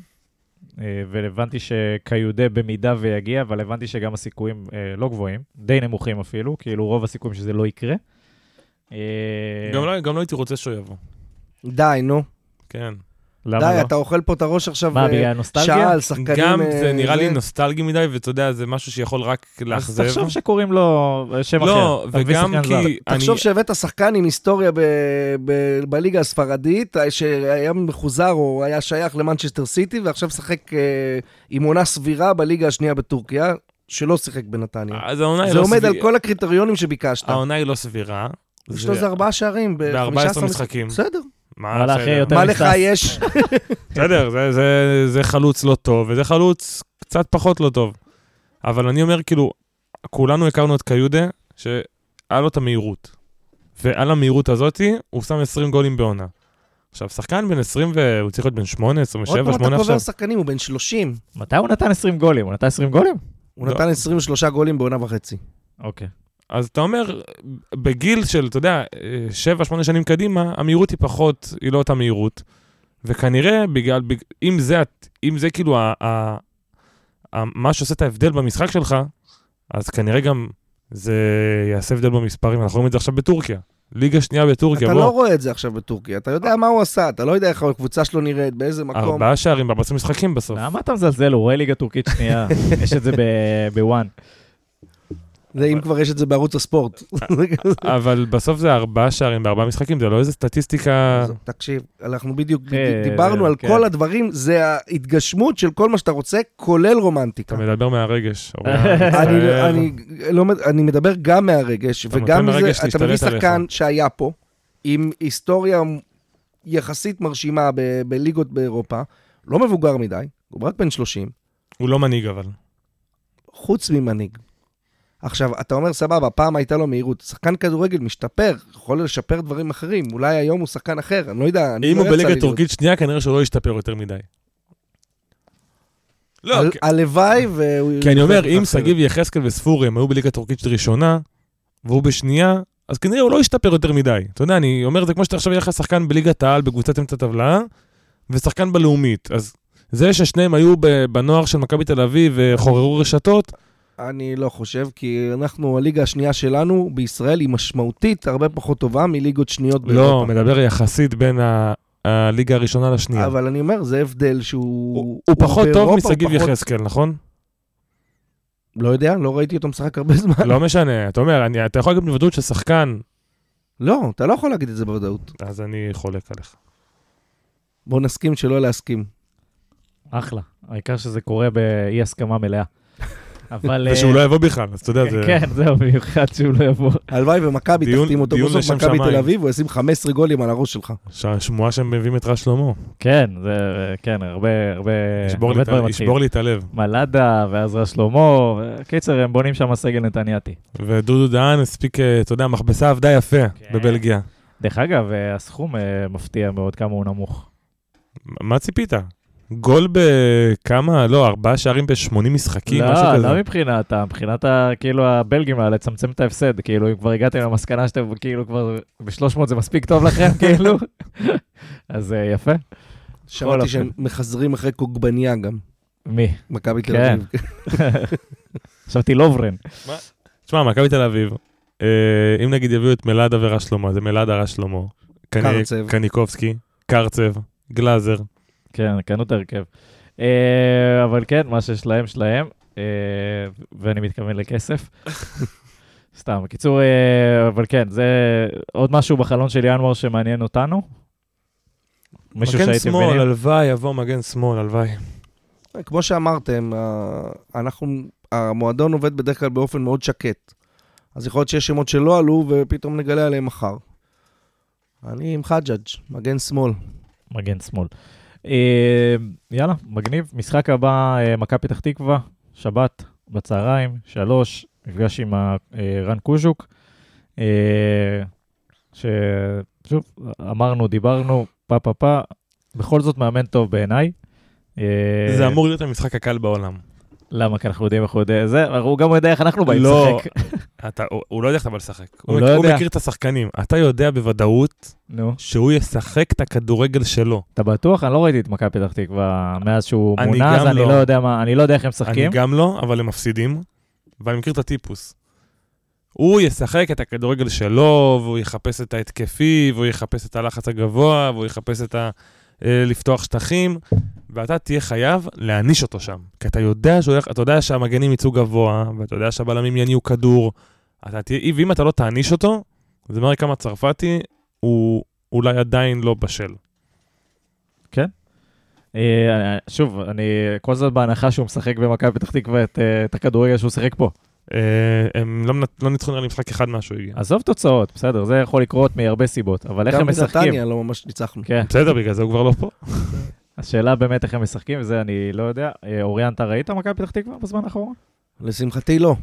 אה, והבנתי שקיודה במידה ויגיע, אבל הבנתי שגם הסיכויים אה, לא גבוהים, די נמוכים אפילו, כאילו רוב הסיכויים שזה לא יקרה. אה, גם לא- גם לא הייתי רוצה שהוא יבוא. די, נו. כן. למה די, לא? אתה אוכל פה את הראש עכשיו מה, אה, בגלל נוסטלגיה? שעה על שחקנים... גם אה, זה נראה לי זה. נוסטלגי מדי, ואתה יודע, זה משהו שיכול רק אז לאכזב. תחשוב שקוראים לו שם אחר. לא, אתה מביא וגם. כי... אני- תחשוב שהבאת שחקן עם היסטוריה ב- ב- בליגה הספרדית, שהיה מחוזר או היה שייך למנצ'סטר סיטי, ועכשיו משחק אה, עם עונה סבירה בליגה השנייה בטורקיה, שלא שיחק בנתניה. אז העונה היא זה לא עומד על סבירה. כל הקריטריונים שביקשת. העונה היא לא סבירה. יש לו איזה ארבעה שערים ב-15 ב-14 משחקים. בסדר. מה, בסדר. יותר מה לך. יש? (laughs) בסדר, זה- זה- זה חלוץ לא טוב, וזה חלוץ קצת פחות לא טוב. אבל אני אומר, כאילו, כולנו הכרנו את קיודה, שהיה לו את המהירות. ועל המהירות הזאתי, הוא שם 20 גולים בעונה. עכשיו, שחקן בן 20, והוא צריך להיות בן 8, 27, עוד פעם 8 אתה עכשיו. קובר שחקנים, הוא בן 30. מתי הוא נתן 20 גולים? הוא נתן 20 גולים? הוא לא. נתן 23 גולים בעונה וחצי. אוקיי. אז אתה אומר, בגיל של, אתה יודע, 7-8 שנים קדימה, המהירות היא פחות, היא לא אותה מהירות. וכנראה, בגלל, בג- אם זה, אם זה כאילו ה, ה, ה, מה שעושה את ההבדל במשחק שלך, אז כנראה גם זה יעשה הבדל במספרים. אנחנו רואים את זה עכשיו בטורקיה. ליגה שנייה בטורקיה, אתה בוא. לא רואה את זה עכשיו בטורקיה, אתה יודע מה הוא עשה, אתה לא יודע איך הקבוצה שלו נראית, באיזה מקום. ארבעה שערים ב-14 משחקים בסוף. למה אתה מזלזל? הוא רואה ליגה טורקית שנייה. (laughs) יש את זה בוואן. זה אם כבר יש את זה בערוץ הספורט. (laughs) אבל בסוף זה ארבעה שערים בארבעה משחקים, זה לא איזה סטטיסטיקה... תקשיב, אנחנו בדיוק כן, דיברנו על כן. כל הדברים, זה ההתגשמות של כל מה שאתה רוצה, כולל רומנטיקה. אתה מדבר מהרגש. (laughs) אורי. אני, אני, לא, מד- אני מדבר גם מהרגש, וגם מזה, אתה מביא שחקן. שהיה פה, עם היסטוריה יחסית מרשימה ב- בליגות באירופה, לא מבוגר מדי, הוא רק בן 30, הוא לא מנהיג אבל. חוץ ממנהיג. עכשיו, אתה אומר, סבבה, פעם הייתה לו מהירות, שחקן כדורגל משתפר, יכול לשפר דברים אחרים, אולי היום הוא שחקן אחר, אני לא יודע, אני אם לא הוא יצא לי בליגה לראות. טורקית שנייה, כנראה שהוא לא ישתפר יותר מדי. לא, על- כי- הלוואי והוא... כי אני אומר, אם. שגיב יחזקאל וספורי הם היו בליגה טורקית ראשונה, והוא בשנייה, אז כנראה הוא לא ישתפר יותר מדי. אתה יודע, אני אומר זה כמו שאתה עכשיו יהיה לך שחקן בליגת העל בקבוצת אמצע טבלה, ושחקן בלאומית. אז זה ששניהם היו ב- בנוער של מכבי תל אביב וחוררו רשתות, אני לא חושב, כי אנחנו, הליגה השנייה שלנו בישראל היא משמעותית הרבה פחות טובה מליגות שניות לא, באירופה. מדבר יחסית בין ה- הליגה הראשונה לשנייה. אבל אני אומר, זה הבדל שהוא... הוא הוא פחות טוב משגיב פחות- יחזקאל, נכון? לא יודע, לא ראיתי אותו משחק הרבה זמן. לא משנה, אתה אומר, אני- אתה יכול להגיד בוודאות ששחקן, לא, אתה לא יכול להגיד את זה בוודאות. אז אני חולק עליך. בוא נסכים שלא להסכים. אחלה. העיקר שזה קורה באי הסכמה מלאה. אבל... ושהוא אה, לא יבוא בכלל, אז אתה יודע, זה... כן, זהו, במיוחד שהוא לא יבוא. הלוואי ומכבי תחתים אותו בסוף מכבי. תל אביב, הוא ישים 15 גולים על הראש שלך. שמועה שהם מביאים את רז שלמה. כן, זה, כן, הרבה, הרבה, ישבור לי הרבה את ה- דברים מתחילים. ישבור לי את הלב. מלאדה, ועזרא שלמה, קיצר, הם בונים שם סגל נתניאתי. ודודו דהן הספיק, אה, אתה יודע, מכבסה עבדה יפה כן. בבלגיה. דרך אגב, אה, הסכום מפתיע מאוד כמה הוא נמוך. מה ציפית? גול בכמה, לא, ארבעה שערים ב-80 משחקים, משהו לא, כזה. לא מבחינת, ה- מבחינת ה- כאילו הבלגים האלה, לצמצם את ההפסד, כאילו, אם כבר הגעתם למסקנה שאתם כאילו כבר ב-300 זה מספיק טוב לכם, (laughs) כאילו, אז אה, יפה. שמעתי. שהם מחזרים אחרי קוגבניה גם, מי? מכבי תל כן. אביב. (laughs) חשבתי לוברן. תשמע, מכבי תל אביב, אה, אם נגיד יביאו את מלאדה ורז שלמה, זה מלאדה רז שלמה. קרצב. קניקובסקי, קרצב, גלאזר. כן, קנו את ההרכב. אה, אבל כן, מה ששלהם שלהם, אה, ואני מתכוון לכסף. (laughs) סתם, בקיצור, אה, אבל כן, זה עוד משהו בחלון של ינואר שמעניין אותנו. מישהו מגן שהייתם שמאל, מבינים? הלוואי יבוא מגן שמאל, הלוואי. כמו שאמרתם, אנחנו, המועדון עובד בדרך כלל באופן מאוד שקט. אז יכול להיות שיש שמות שלא עלו ופתאום נגלה עליהם מחר. אני עם חג'אג', מגן שמאל. מגן שמאל. אה, יאללה, מגניב. משחק הבא, אה, מכבי פתח תקווה, שבת בצהריים, שלוש, מפגש עם אה, רן קוז'וק. ששוב, אמרנו, דיברנו, פה פה פה, בכל זאת מאמן טוב בעיניי. זה אמור להיות המשחק הקל בעולם. למה? כי אנחנו יודעים איך הוא יודע זה, אבל הוא גם יודע איך אנחנו באים לא. לשחק. הוא, לא יודע איך אתה בא לשחק. הוא לא מכיר- הוא יודע. מכיר את השחקנים. אתה יודע בוודאות שהוא ישחק את הכדורגל שלו. אתה בטוח? אני לא ראיתי את מכבי פתח תקווה מאז שהוא אני מונה, אז אני לא. לא יודע מה, אני לא יודע איך הם אני משחקים. גם לא, אבל הם מפסידים, ואני מכיר את הטיפוס. הוא ישחק את הכדורגל שלו, והוא יחפש את ההתקפי, והוא יחפש את הלחץ הגבוה, והוא יחפש את ה... אה, לפתוח שטחים, ואתה תהיה חייב להעניש אותו שם. כי אתה יודע, שהוא, הולך- אתה יודע שהמגנים יצאו גבוה, ואתה יודע שהבלמים יניעו כדור, אתה תהיה, ואם אתה לא תעניש אותו, זה מראה כמה צרפתי הוא אולי עדיין לא בשל. אה, שוב, אני כל זאת בהנחה שהוא משחק במכבי פתח תקווה את, אה, את הכדורגל שהוא שיחק פה. אה, הם לא, לא ניצחו נראה לי משחק אחד מאז שהוא הגיע. עזוב תוצאות, בסדר, זה יכול לקרות מהרבה סיבות, אבל איך גם הם משחקים? בנתניה לא ממש ניצחנו. כן, בסדר, בגלל זה הוא כבר לא פה. (laughs) השאלה באמת איך הם משחקים, וזה אני לא יודע. אה, אוריאן, אתה ראית מכבי פתח תקווה בזמן האחרון? לשמחתי לא.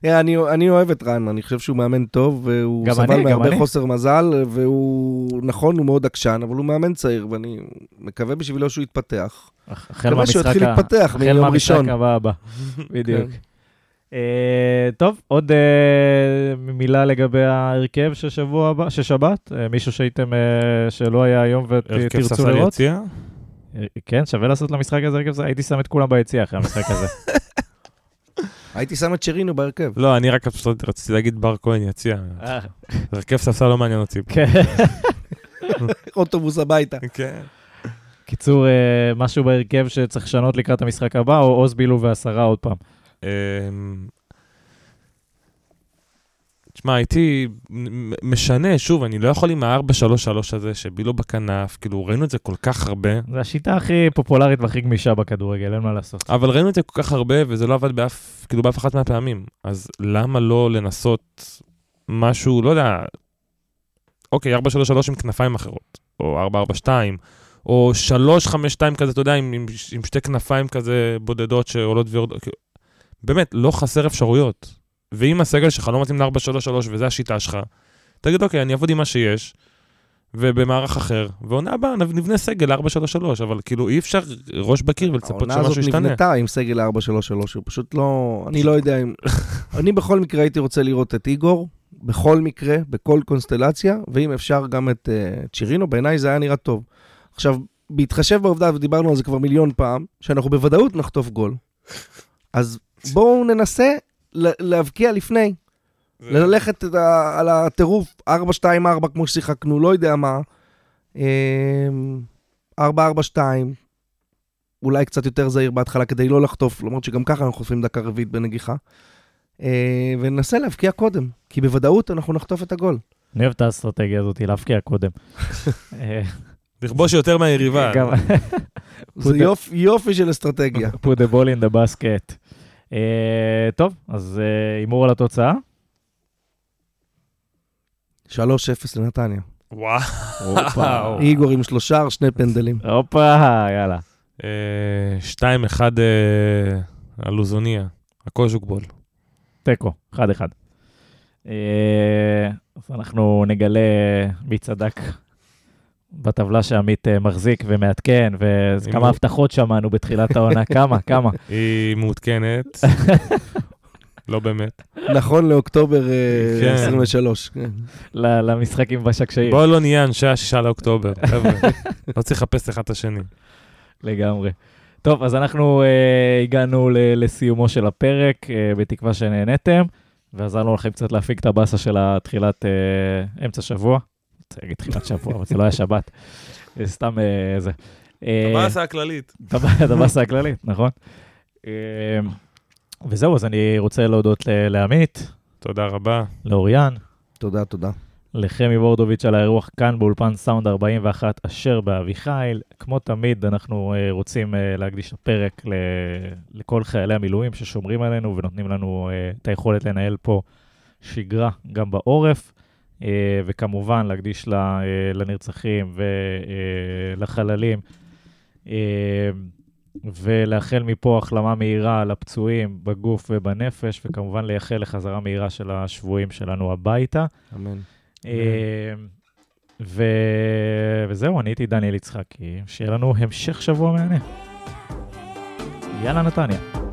תראה, אני, אני אוהב את רן, אני חושב שהוא מאמן טוב, והוא סבל מהרבה. חוסר מזל, והוא, נכון, הוא מאוד עקשן, אבל הוא מאמן צעיר, ואני מקווה בשבילו שהוא יתפתח. החל מקווה שהוא מהמשחק יתחיל להתפתח החל מהמשחק. הבא הבא, בדיוק. כן. אה, טוב, עוד אה, מילה לגבי ההרכב של שבוע הבא, של שבת, אה, מישהו שהייתם, אה, שלא היה היום הרכב ותרצו ספסל לראות? יציע. אה, כן, שווה לעשות למשחק הזה הרכב, זה- הייתי שם את כולם ביציע אחרי המשחק הזה. (laughs) הייתי שם את שרינו בהרכב. לא, אני רק פשוט רציתי להגיד בר כהן יציע. אה, הרכב ספסל לא מעניין אותי. כן. (laughs) אוטובוס הביתה. כן. קיצור, משהו בהרכב שצריך לשנות לקראת המשחק הבא, או עוז בילו ועשרה עוד פעם. תשמע, הייתי משנה, שוב, אני לא יכול עם ה-4-3-3 הזה, שבילו בכנף, כאילו, ראינו את זה כל כך הרבה, זו השיטה הכי פופולרית והכי גמישה בכדורגל, אין מה לעשות. אבל ראינו את זה כל כך הרבה, וזה לא עבד באף, כאילו, באף אחת מהפעמים. אז למה לא לנסות משהו, לא יודע, אוקיי, 4-3-3 עם כנפיים אחרות, או 4-4-2, או 3-5-2 כזה, אתה יודע, עם, עם, עם שתי כנפיים כזה בודדות שעולות ויורדות. כאילו, באמת, לא חסר אפשרויות. ואם הסגל שלך לא מתאים ל-4-3-3 וזו השיטה שלך, תגיד, אוקיי, אני אעבוד עם מה שיש, ובמערך אחר, ועונה הבאה נב- נבנה סגל 4-3-3, אבל כאילו אי אפשר ראש בקיר ולצפות העונה שמשהו הזאת ישתנה. נבנתה עם סגל 4-3-3, הוא פשוט לא... אני לא יודע אם... אני בכל מקרה הייתי רוצה לראות את איגור, בכל מקרה, בכל קונסטלציה, ואם אפשר גם את uh, צ'ירינו, בעיניי זה היה נראה טוב. עכשיו, בהתחשב בעובדה, ודיברנו על זה כבר מיליון פעם, שאנחנו בוודאות נחטוף גול. אז בואו ננסה להבקיע לפני, ללכת את ה- על הטירוף 4-2-4 כמו ששיחקנו, לא יודע מה. אמ, 4-4-2, אולי קצת יותר זהיר בהתחלה כדי לא לחטוף, למרות שגם ככה אנחנו חוטפים דקה רביעית בנגיחה. אה, וננסה להבקיע קודם, כי בוודאות אנחנו נחטוף את הגול. אני אוהב את האסטרטגיה הזאת, להבקיע קודם. (laughs) אה, לכבוש יותר מהיריבה. זה יופי, יופי של אסטרטגיה. put the ball in the basket. אה, טוב, אז אה, הימור על התוצאה. 3-0 לנתניה. וואו. (laughs) איגור עם שלושה, שני פנדלים. הופה, יאללה. אה, 2-1 אה, הלוזוניה, הקוז'וקבול. תיקו, 1-1. אה, אז אנחנו נגלה מי צדק בטבלה שעמית אה, מחזיק ומעדכן, וכמה הבטחות שמענו בתחילת העונה, (laughs) כמה, כמה. היא מעודכנת. (laughs) לא באמת. נכון לאוקטובר אה, כן. 23. כן. ל- למשחקים בשקשאים, בואו לא נהיה אנשי השישה לאוקטובר, חבר'ה. (laughs) לא צריך לחפש אחד את השני. לגמרי. טוב, אז אנחנו אה, הגענו ל- לסיומו של הפרק, אה, בתקווה שנהנתם, ועזרנו לכם קצת להפיק את הבאסה של התחילת אה, אמצע שבוע. רוצה להגיד תחילת שבוע, אבל זה לא היה שבת. זה סתם אה, זה. אה, הבאסה הכללית. הבאסה הכללית, נכון. אה, וזהו, אז אני רוצה להודות לעמית, תודה רבה. לאוריאן, תודה, תודה. לחמי בורדוביץ' על האירוח כאן באולפן סאונד 41 אשר באביחיל. כמו תמיד, אנחנו רוצים להקדיש ל- לכל חיילי המילואים ששומרים עלינו ונותנים לנו את היכולת לנהל פה שגרה גם בעורף, וכמובן להקדיש לה, uh, לנרצחים ולחללים. Uh, ולאחל מפה החלמה מהירה לפצועים בגוף ובנפש, וכמובן לייחל לחזרה מהירה של השבויים שלנו הביתה. אמן. אה, ו... וזהו, אני הייתי דניאל יצחקי, שיהיה לנו המשך שבוע מהנה. יאללה נתניה.